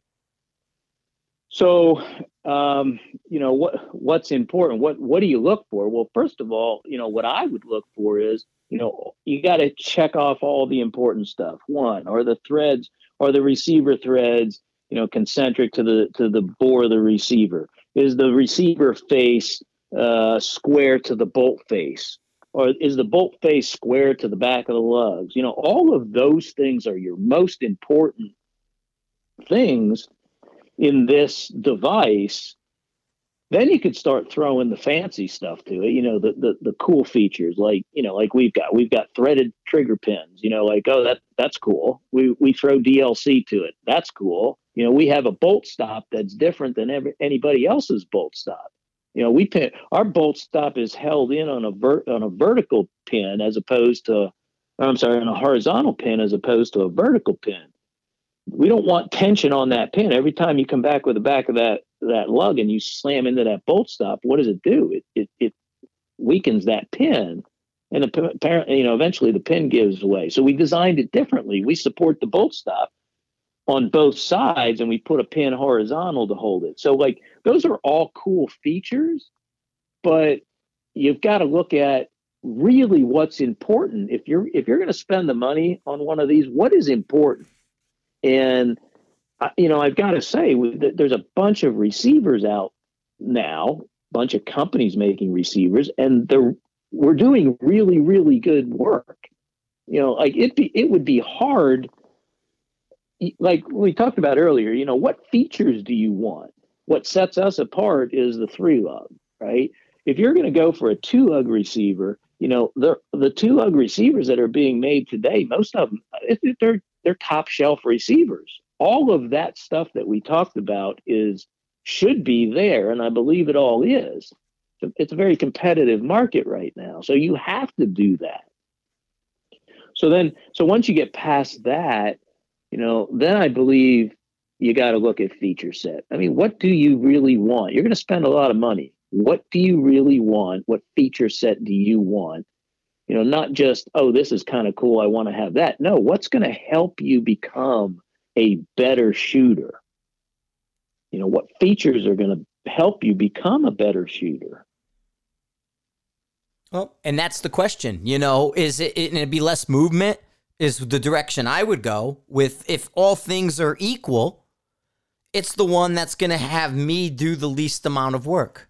B: so um, you know what what's important what what do you look for well first of all you know what i would look for is you know you got to check off all the important stuff one are the threads are the receiver threads you know concentric to the to the bore of the receiver is the receiver face uh, square to the bolt face? Or is the bolt face square to the back of the lugs? You know, all of those things are your most important things in this device. Then you could start throwing the fancy stuff to it, you know, the, the the cool features like, you know, like we've got. We've got threaded trigger pins, you know, like, oh, that that's cool. We we throw DLC to it. That's cool. You know, we have a bolt stop that's different than every, anybody else's bolt stop. You know, we pin our bolt stop is held in on a vert on a vertical pin as opposed to, I'm sorry, on a horizontal pin as opposed to a vertical pin. We don't want tension on that pin. Every time you come back with the back of that that lug and you slam into that bolt stop, what does it do? It it, it weakens that pin, and apparently, you know, eventually the pin gives away. So we designed it differently. We support the bolt stop on both sides, and we put a pin horizontal to hold it. So like those are all cool features, but you've got to look at really what's important. If you're if you're going to spend the money on one of these, what is important? And uh, you know, I've got to say, there's a bunch of receivers out now, bunch of companies making receivers, and they're we're doing really, really good work. You know, like it be it would be hard like we talked about earlier, you know, what features do you want? What sets us apart is the three lug, right? If you're going to go for a two lug receiver, you know, the the two lug receivers that are being made today, most of them, they're they're top shelf receivers. All of that stuff that we talked about is should be there, and I believe it all is. It's a very competitive market right now, so you have to do that. So then, so once you get past that, you know, then I believe you got to look at feature set. I mean, what do you really want? You're going to spend a lot of money. What do you really want? What feature set do you want? You know, not just, oh, this is kind of cool. I want to have that. No, what's going to help you become a better shooter? You know, what features are going to help you become a better shooter?
A: Well, and that's the question. You know, is it, it'd be less movement? Is the direction I would go with if all things are equal, it's the one that's going to have me do the least amount of work.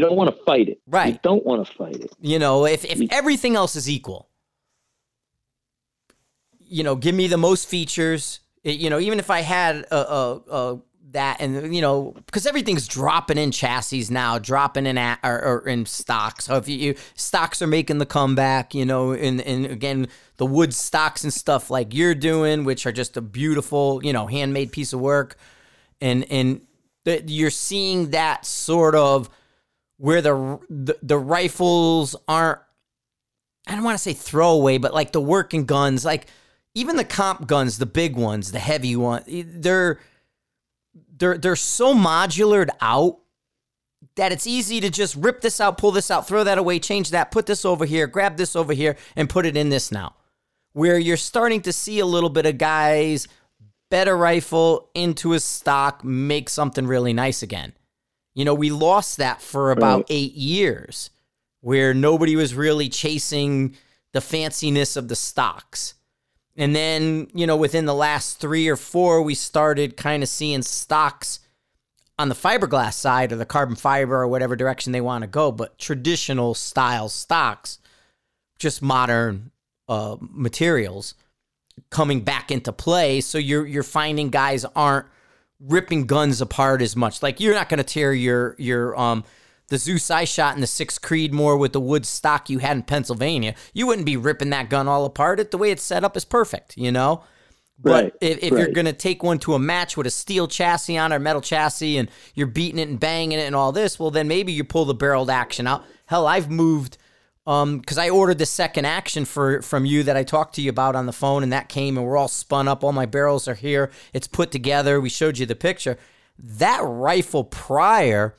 B: You don't want to fight it.
A: Right.
B: You don't want to fight it.
A: You know, if, if everything else is equal, you know, give me the most features. It, you know, even if I had a, a, a that and you know because everything's dropping in chassis now dropping in at, or, or, in stocks so if you, you, stocks are making the comeback you know and and again the wood stocks and stuff like you're doing which are just a beautiful you know handmade piece of work and and the, you're seeing that sort of where the, the, the rifles aren't I don't want to say throwaway, but like the working guns, like even the comp guns, the big ones, the heavy one, they're they're they're so modulared out that it's easy to just rip this out, pull this out, throw that away, change that, put this over here, grab this over here, and put it in this now. Where you're starting to see a little bit of guys better rifle into a stock, make something really nice again. You know, we lost that for about eight years where nobody was really chasing the fanciness of the stocks. And then, you know, within the last three or four, we started kind of seeing stocks on the fiberglass side or the carbon fiber or whatever direction they want to go, but traditional style stocks, just modern uh, materials coming back into play. So you're you're finding guys aren't ripping guns apart as much. Like you're not going to tear your your um the Zeus I shot in the sixth more with the wood stock you had in Pennsylvania. You wouldn't be ripping that gun all apart. It the way it's set up is perfect, you know. But right, if, if right. you're going to take one to a match with a steel chassis on or metal chassis and you're beating it and banging it and all this, well, then maybe you pull the barreled action out. Hell, I've moved um because I ordered the second action for from you that I talked to you about on the phone and that came and we're all spun up. All my barrels are here. It's put together. We showed you the picture. That rifle prior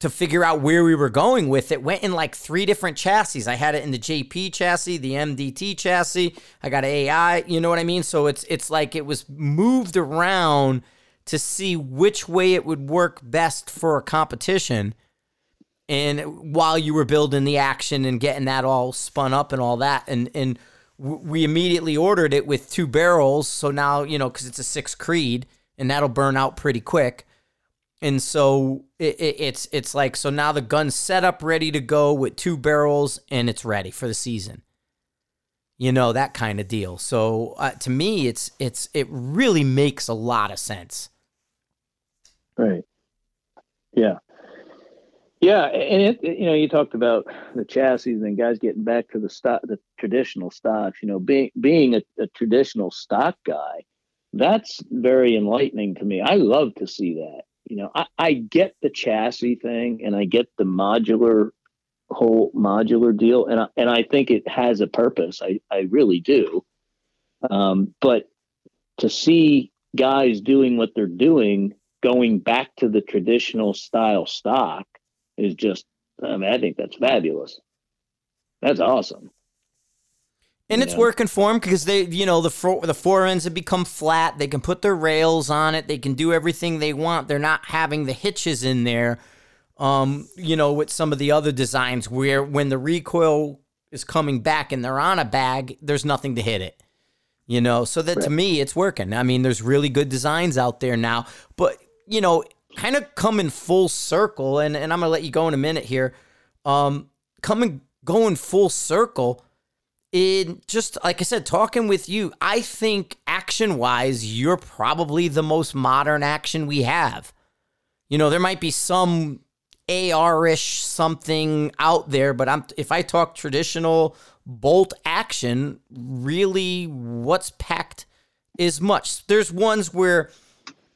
A: to figure out where we were going with it went in like three different chassis. I had it in the JP chassis the MDT chassis. I got AI you know what I mean? So it's it's like it was moved around to see which way it would work best for a competition and while you were building the action and getting that all spun up and all that and and we immediately ordered it with two barrels. So now you know because it's a six creed and that'll burn out pretty quick. And so it, it, it's it's like so now the gun's set up ready to go with two barrels and it's ready for the season. You know that kind of deal. So uh, to me it's it's it really makes a lot of sense.
B: Right. Yeah yeah, and it, you know, you talked about the chassis and guys getting back to the stock, the traditional stocks. You know, being being a, a, traditional stock guy, that's very enlightening to me. I love to see that. You know, I, I get the chassis thing, and I get the modular whole modular deal, and I, and I think it has a purpose. I I really do. Um, but to see guys doing what they're doing, going back to the traditional style stock is just, I mean, I think that's fabulous. That's awesome.
A: And it's working for them because they, you know, the fore, the fore ends have become flat. They can put their rails on it. They can do everything they want. They're not having the hitches in there, um, you know, with some of the other designs where when the recoil is coming back and they're on a bag, there's nothing to hit it. You know, so that right. to me, it's working. I mean, there's really good designs out there now, but you know, kind of coming full circle, and, and I'm gonna let you go in a minute here. Um, coming going full circle in just like I said, talking with you, I think action wise, you're probably the most modern action we have. You know, there might be some AR-ish something out there, but I'm if I talk traditional bolt action, really what's packed is much. There's ones where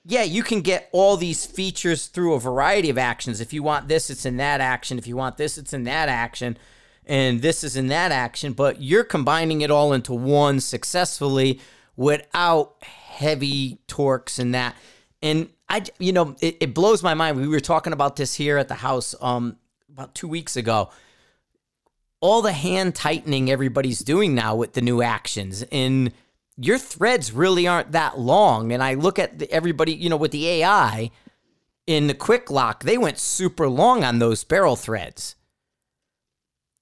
A: yeah, you can get all these features through a variety of actions. If you want this, it's in that action. If you want this, it's in that action. And this is in that action. But you're combining it all into one successfully without heavy torques and that. And I, you know, it, it blows my mind. We were talking about this here at the house um, about two weeks ago. All the hand tightening everybody's doing now with the new actions. And your threads really aren't that long. And I look at the, everybody, you know, with the AI in the quick lock, they went super long on those barrel threads.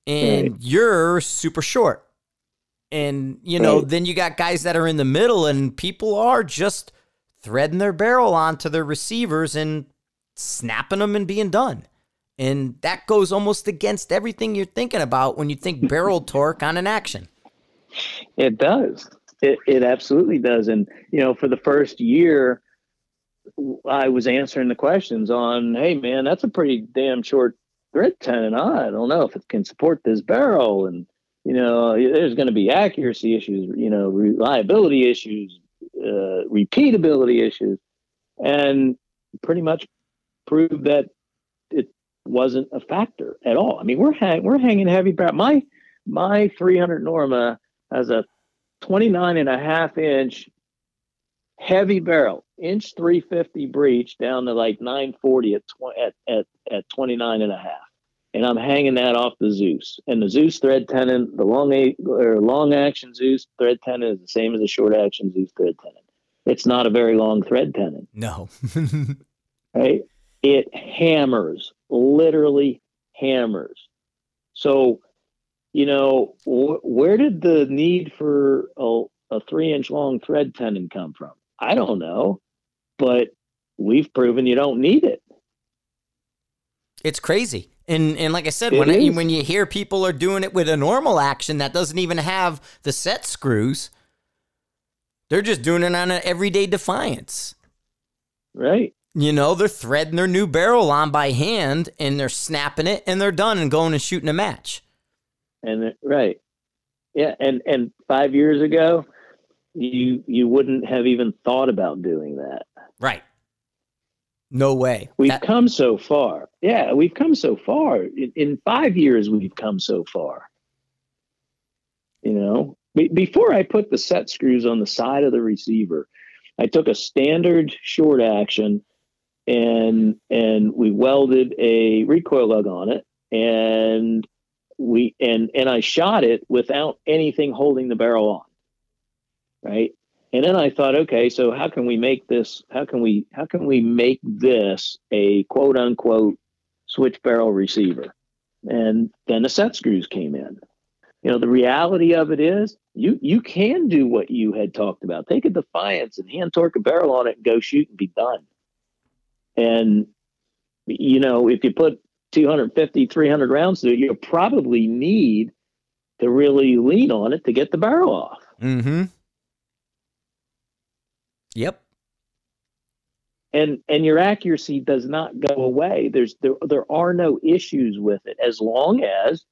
A: And right. you're super short. And, you know, right. then you got guys that are in the middle, and people are just threading their barrel onto their receivers and snapping them and being done. And that goes almost against everything you're thinking about when you think barrel torque on an action.
B: It does. It, it absolutely does. And, you know, for the first year, I was answering the questions on, hey, man, that's a pretty damn short thread tenon. I don't know if it can support this barrel. And, you know, there's going to be accuracy issues, you know, reliability issues, uh, repeatability issues. And pretty much proved that it wasn't a factor at all. I mean, we're hang- we're hanging heavy barrel. My my 300 Norma has a 29 and a half inch heavy barrel, inch 350 breech down to like 940 at, tw- at, at, at 29 and a half. And I'm hanging that off the Zeus. And the Zeus thread tenon, the long a- or long action Zeus thread tenon is the same as the short action Zeus thread tenon. It's not a very long thread tenon.
A: No.
B: right? It hammers, literally hammers. So you know, wh- where did the need for a, a three inch long thread tenon come from? I don't know, but we've proven you don't need it.
A: It's crazy. And and like I said, it when I, when you hear people are doing it with a normal action that doesn't even have the set screws, they're just doing it on an everyday defiance.
B: Right.
A: You know, they're threading their new barrel on by hand and they're snapping it and they're done and going and shooting a match
B: and right. Yeah and and five years ago you you wouldn't have even thought about doing that.
A: Right. No way.
B: We've that- come so far. Yeah we've come so far. In, in five years we've come so far. You know? Be- before i put the set screws on the side of the receiver i took a standard short action and and we welded a recoil lug on it and we and and I shot it without anything holding the barrel on. Right. And then I thought, okay, so how can we make this how can we how can we make this a quote unquote switch barrel receiver? And then the set screws came in. You know, the reality of it is you you can do what you had talked about. Take a defiance and hand torque a barrel on it and go shoot and be done. And you know, if you put 250, 300 rounds to it, you probably need to really lean on it to get the barrel off.
A: Mm-hmm. Yep.
B: And and your accuracy does not go away. There's there there are no issues with it as long as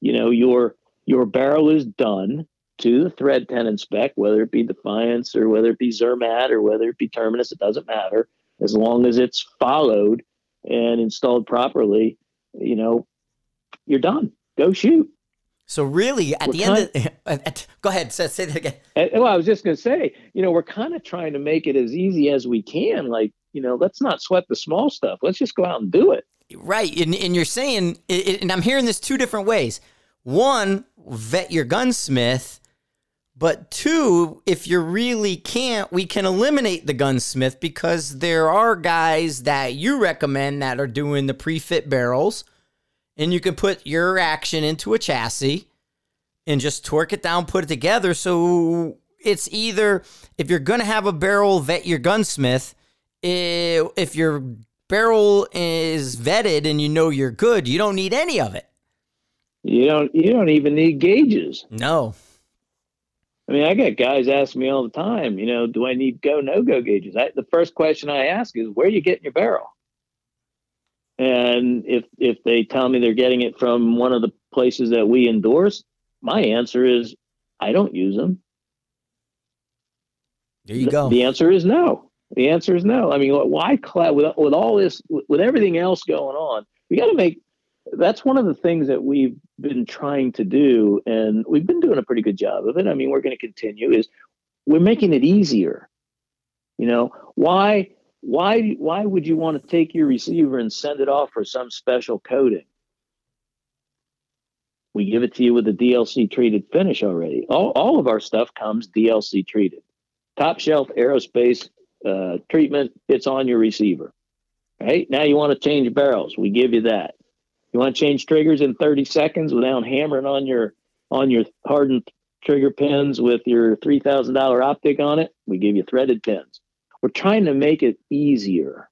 B: you know your your barrel is done to the thread tenon spec, whether it be Defiance or whether it be Zermatt or whether it be Terminus, it doesn't matter. As long as it's followed and installed properly, you know, you're done. Go shoot.
A: So really, at we're the end, of, at, go ahead, say, say that again.
B: well, I was just going to say, you know, we're kind of trying to make it as easy as we can. Like, you know, let's not sweat the small stuff. Let's just go out and do it.
A: Right, and, and you're saying, and I'm hearing this two different ways. One, vet your gunsmith, but two, if you really can't, we can eliminate the gunsmith because there are guys that you recommend that are doing the pre-fit barrels, and you can put your action into a chassis and just torque it down, put it together. So it's either if you're gonna have a barrel, vet your gunsmith. If your barrel is vetted and you know you're good, you don't need any of it.
B: You don't. You don't even need gauges.
A: No.
B: I mean, I get guys asking me all the time, you know, do I need go no go gauges? I, the first question I ask is, where are you getting your barrel? And if if they tell me they're getting it from one of the places that we endorse, my answer is, I don't use them.
A: There you go.
B: The answer is no. The answer is no. I mean, why with with all this with everything else going on, we got to make. That's one of the things that we've been trying to do, and we've been doing a pretty good job of it. I mean, we're going to continue. Is we're making it easier. You know why? Why? Why would you want to take your receiver and send it off for some special coating? We give it to you with a DLC treated finish already. All, all of our stuff comes DLC treated. Top shelf aerospace uh, treatment, it's on your receiver. Right? Now you want to change barrels, we give you that. You want to change triggers in 30 seconds without hammering on your on your hardened trigger pins with your $3,000 optic on it, we give you threaded pins. We're trying to make it easier.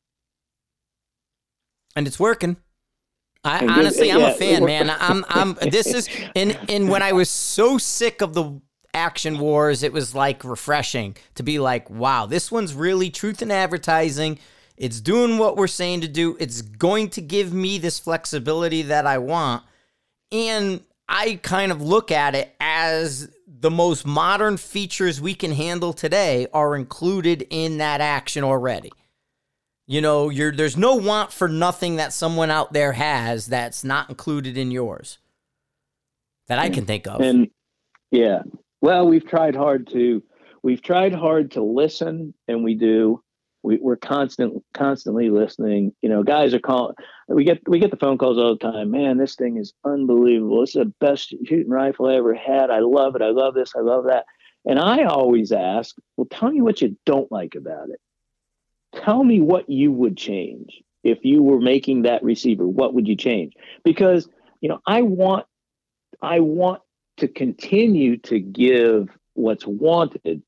A: And it's working. I honestly, I'm a fan, man. I'm, I'm. This is, and and when I was so sick of the action wars, it was like refreshing to be like, wow, this one's really truth in advertising. It's doing what we're saying to do. It's going to give me this flexibility that I want, and I kind of look at it as the most modern features we can handle today are included in that action already. You know, there's no want for nothing that someone out there has that's not included in yours that I can think of.
B: And yeah, well, we've tried hard to we've tried hard to listen, and we do. We, we're constant constantly listening. You know, guys are calling. We get we get the phone calls all the time. Man, this thing is unbelievable. This is the best shooting rifle I ever had. I love it. I love this. I love that. And I always ask, well, tell me what you don't like about it tell me what you would change if you were making that receiver what would you change because you know i want i want to continue to give what's wanted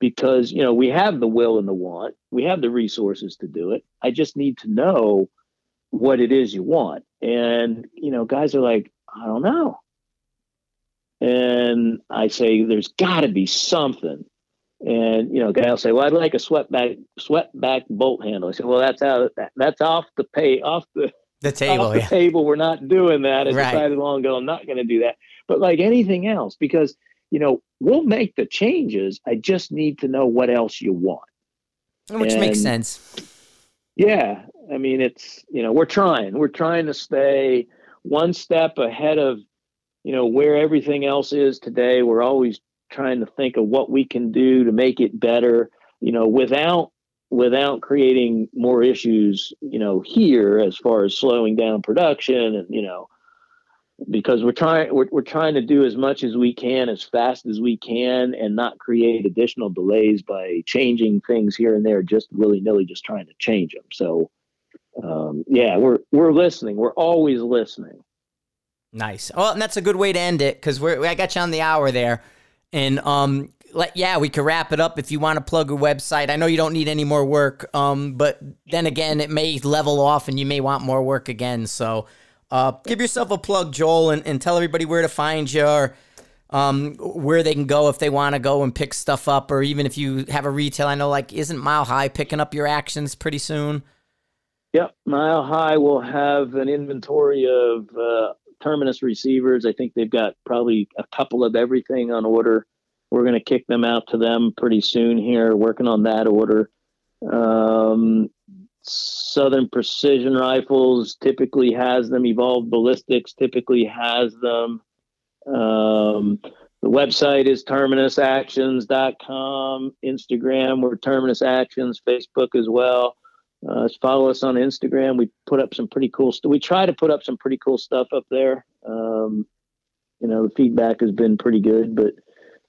B: because you know we have the will and the want we have the resources to do it i just need to know what it is you want and you know guys are like i don't know and i say there's got to be something and you know, guy will say, "Well, I'd like a swept back swept back bolt handle." I said, "Well, that's out. That's off the pay off the
A: the table.
B: Off the
A: yeah.
B: table. We're not doing that. I
A: right.
B: decided long ago I'm not going to do that. But like anything else, because you know, we'll make the changes. I just need to know what else you want,
A: which and, makes sense.
B: Yeah, I mean, it's you know, we're trying. We're trying to stay one step ahead of you know where everything else is today. We're always trying to think of what we can do to make it better, you know, without without creating more issues, you know, here as far as slowing down production and you know, because we're trying we're, we're trying to do as much as we can as fast as we can and not create additional delays by changing things here and there just willy-nilly just trying to change them so um, yeah we're we're listening. We're always listening.
A: Nice. Well and that's a good way to end it because we're i got you on the hour there. And um, let, yeah, we could wrap it up if you want to plug a website. I know you don't need any more work, um, but then again, it may level off and you may want more work again. So uh, give yourself a plug, Joel, and, and tell everybody where to find you or um, where they can go if they want to go and pick stuff up, or even if you have a retail. I know, like, isn't Mile High picking up your actions pretty soon?
B: Yep, Mile High will have an inventory of uh, Terminus receivers. I think they've got probably a couple of everything on order. We're going to kick them out to them pretty soon here, working on that order. Um, Southern Precision Rifles typically has them. Evolved Ballistics typically has them. Um, the website is terminusactions.com. Instagram, we're Terminus Actions. Facebook as well. Uh, follow us on Instagram. We put up some pretty cool stuff. We try to put up some pretty cool stuff up there. Um, you know, the feedback has been pretty good, but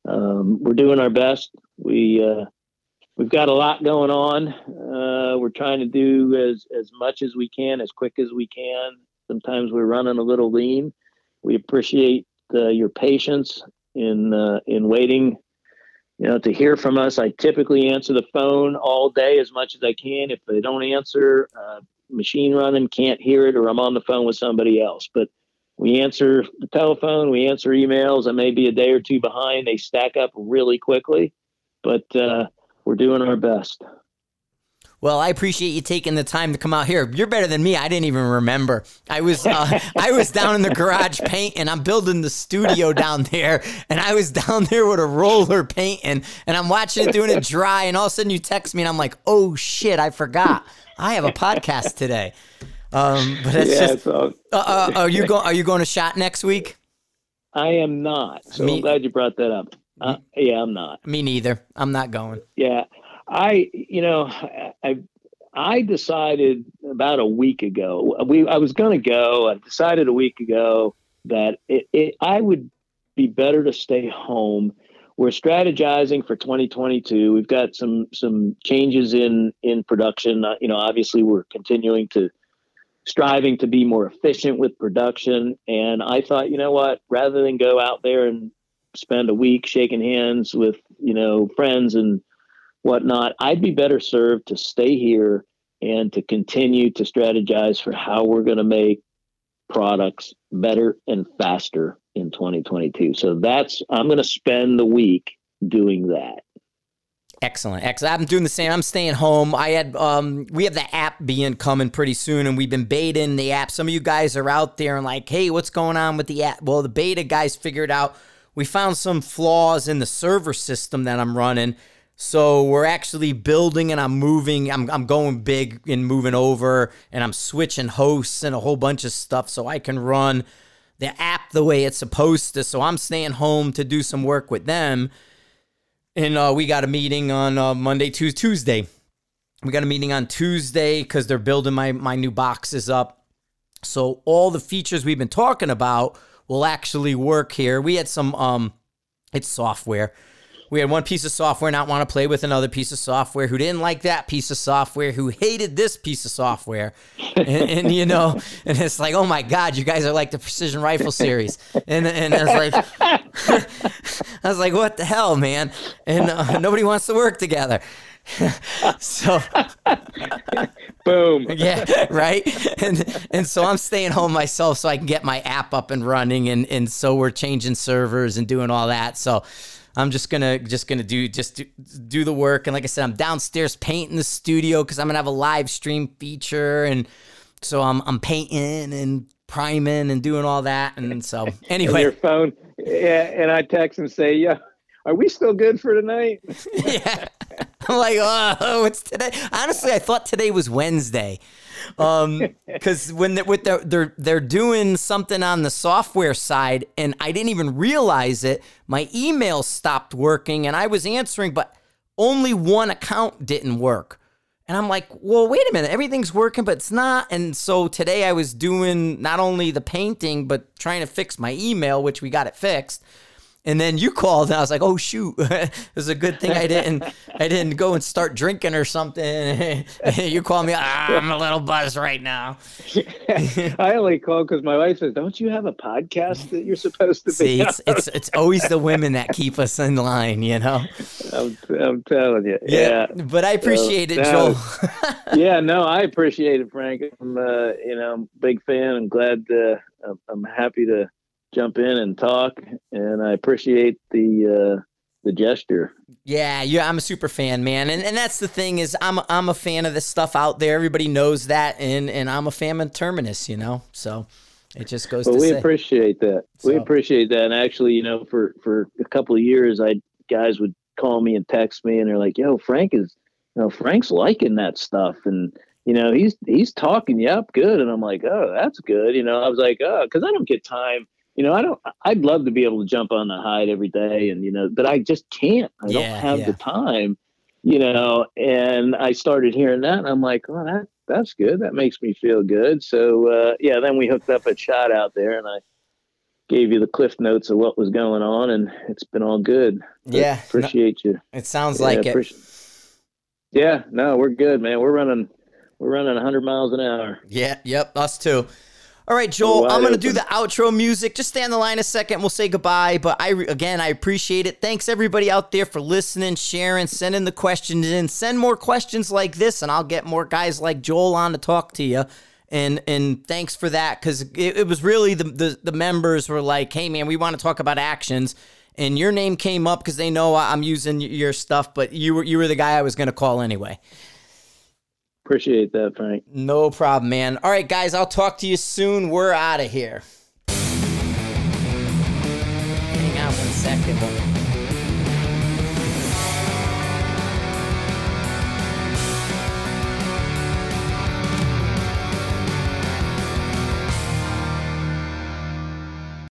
B: um, we're doing our best. We uh, we've got a lot going on. Uh, we're trying to do as as much as we can, as quick as we can. Sometimes we're running a little lean. We appreciate uh, your patience in uh, in waiting you know, to hear from us. I typically answer the phone all day as much as I can. If they don't answer, uh, machine running, can't hear it, or I'm on the phone with somebody else. But we answer the telephone, we answer emails. I may be a day or two behind. They stack up really quickly, but uh, we're doing our best.
A: Well, I appreciate you taking the time to come out here. You're better than me. I didn't even remember. I was uh, I was down in the garage painting. I'm building the studio down there, and I was down there with a roller painting, and I'm watching it doing it dry, and all of a sudden you text me, and I'm like, oh shit, I forgot. I have a podcast today. Um, but it's
B: Yeah,
A: just.
B: so
A: Uh, uh, are you going? Are you going to shot next week?
B: I am not. So
A: Me-
B: I'm glad you brought that up. Uh, yeah, I'm not.
A: Me neither. I'm not going.
B: Yeah, I you know I I, decided about a week ago. We I was going to go. I decided a week ago that it, it I would be better to stay home. We're strategizing for 2022. We've got some some changes in in production. Uh, you know, obviously we're continuing to striving to be more efficient with production. And I thought, you know what, rather than go out there and spend a week shaking hands with, you know, friends and whatnot, I'd be better served to stay here and to continue to strategize for how we're going to make products better and faster in 2022. So that's, I'm going to spend the week doing that.
A: Excellent. Excellent. I'm doing the same. I'm staying home. I had um we have the app being coming pretty soon and we've been baiting the app. Some of you guys are out there and like, hey, what's going on with the app? Well, the beta guys figured out we found some flaws in the server system that I'm running. So we're actually building and I'm moving. I'm, I'm going big and moving over and I'm switching hosts and a whole bunch of stuff so I can run the app the way it's supposed to. So I'm staying home to do some work with them and uh, we got a meeting on uh, Monday, Tuesday, Tuesday. We got a meeting on Tuesday because they're building my my new boxes up. So all the features we've been talking about will actually work here. We had some um, it's software. We had one piece of software not want to play with another piece of software who didn't like that piece of software who hated this piece of software and, and you know and it's like oh my god you guys are like the precision rifle series and and it's like I was like, what the hell, man? And uh, nobody wants to work together. so
B: Boom.
A: yeah, right. And and so I'm staying home myself so I can get my app up and running, and and so we're changing servers and doing all that. So I'm just gonna just gonna do just do, do the work. And like I said, I'm downstairs painting the studio because I'm gonna have a live stream feature, and so I'm I'm painting and priming and doing all that. And so
B: And
A: anyway,
B: your phone. Yeah, and I text and say, "Yeah, are we still good for tonight?"
A: yeah. I'm like, oh, it's today. Honestly, I thought today was Wednesday, um, because when they're, with they're they're doing something on the software side, and I didn't even realize it. My email stopped working, and I was answering, but only one account didn't work. And I'm like, well, wait a minute, everything's working, but it's not. And so today I was doing not only the painting, but trying to fix my email, which we got it fixed. And then you called, and I was like, "Oh shoot, it was a good thing I didn't, I didn't go and start drinking or something." you called me, ah, I'm a little buzzed right now.
B: I only call because my wife says, "Don't you have a podcast that you're supposed to
A: See,
B: be?"
A: it's it's it's always the women that keep us in line, you know.
B: I'm, I'm telling you, yeah,
A: But I appreciate it,
B: that
A: Joel.
B: yeah. No, I appreciate it, Frank. I'm, uh, you know, I'm big fan. I'm glad. Uh, I'm, I'm happy to jump in and talk, and I appreciate the uh, the gesture.
A: Yeah, yeah, I'm a super fan, man, and and that's the thing is I'm I'm a fan of this stuff out there. Everybody knows that, and and I'm a fan of Terminus, you know. So it just goes
B: But we
A: say.
B: appreciate that. We appreciate that. And actually, you know, for for a couple of years, I guys would call me and text me, and they're like, "Yo, Frank is, you know, Frank's liking that stuff, and you know, he's he's talking you up good." And I'm like, "Oh, that's good." You know, I was like, "Oh," because I don't get time. You know, I don't. I'd love to be able to jump on the hide every day, and you know, but I just can't. I
A: Yeah,
B: don't have
A: yeah.
B: the time. You know, and I started hearing that, and I'm like, "Oh, that that's good. That makes me feel good." So uh, yeah, then we hooked up a shot out there, and I gave you the cliff notes of what was going on, and it's been all good. But
A: Yeah, no-
B: appreciate you.
A: It sounds
B: Yeah,
A: like it.
B: yeah, no, we're good, man. We're running, we're running 100 miles an hour.
A: Yeah, yep, us too. All right, oh, Joel,
B: Wide
A: I'm going to do the outro music. Just stay on the line a second. We'll say goodbye. But I, again, I appreciate it. Thanks everybody out there for listening, sharing, sending the questions in. Send more questions like this, and I'll get more guys like Joel on to talk to you. And and thanks for that because it, it was really the, the the members were like, hey man, we want to talk about actions. And your name came up because they know I'm using your stuff, but you were you were the guy I was going to call anyway.
B: Appreciate that, Frank.
A: No problem, man. All right, guys, I'll talk to you soon. We're out of here. Hang on one second.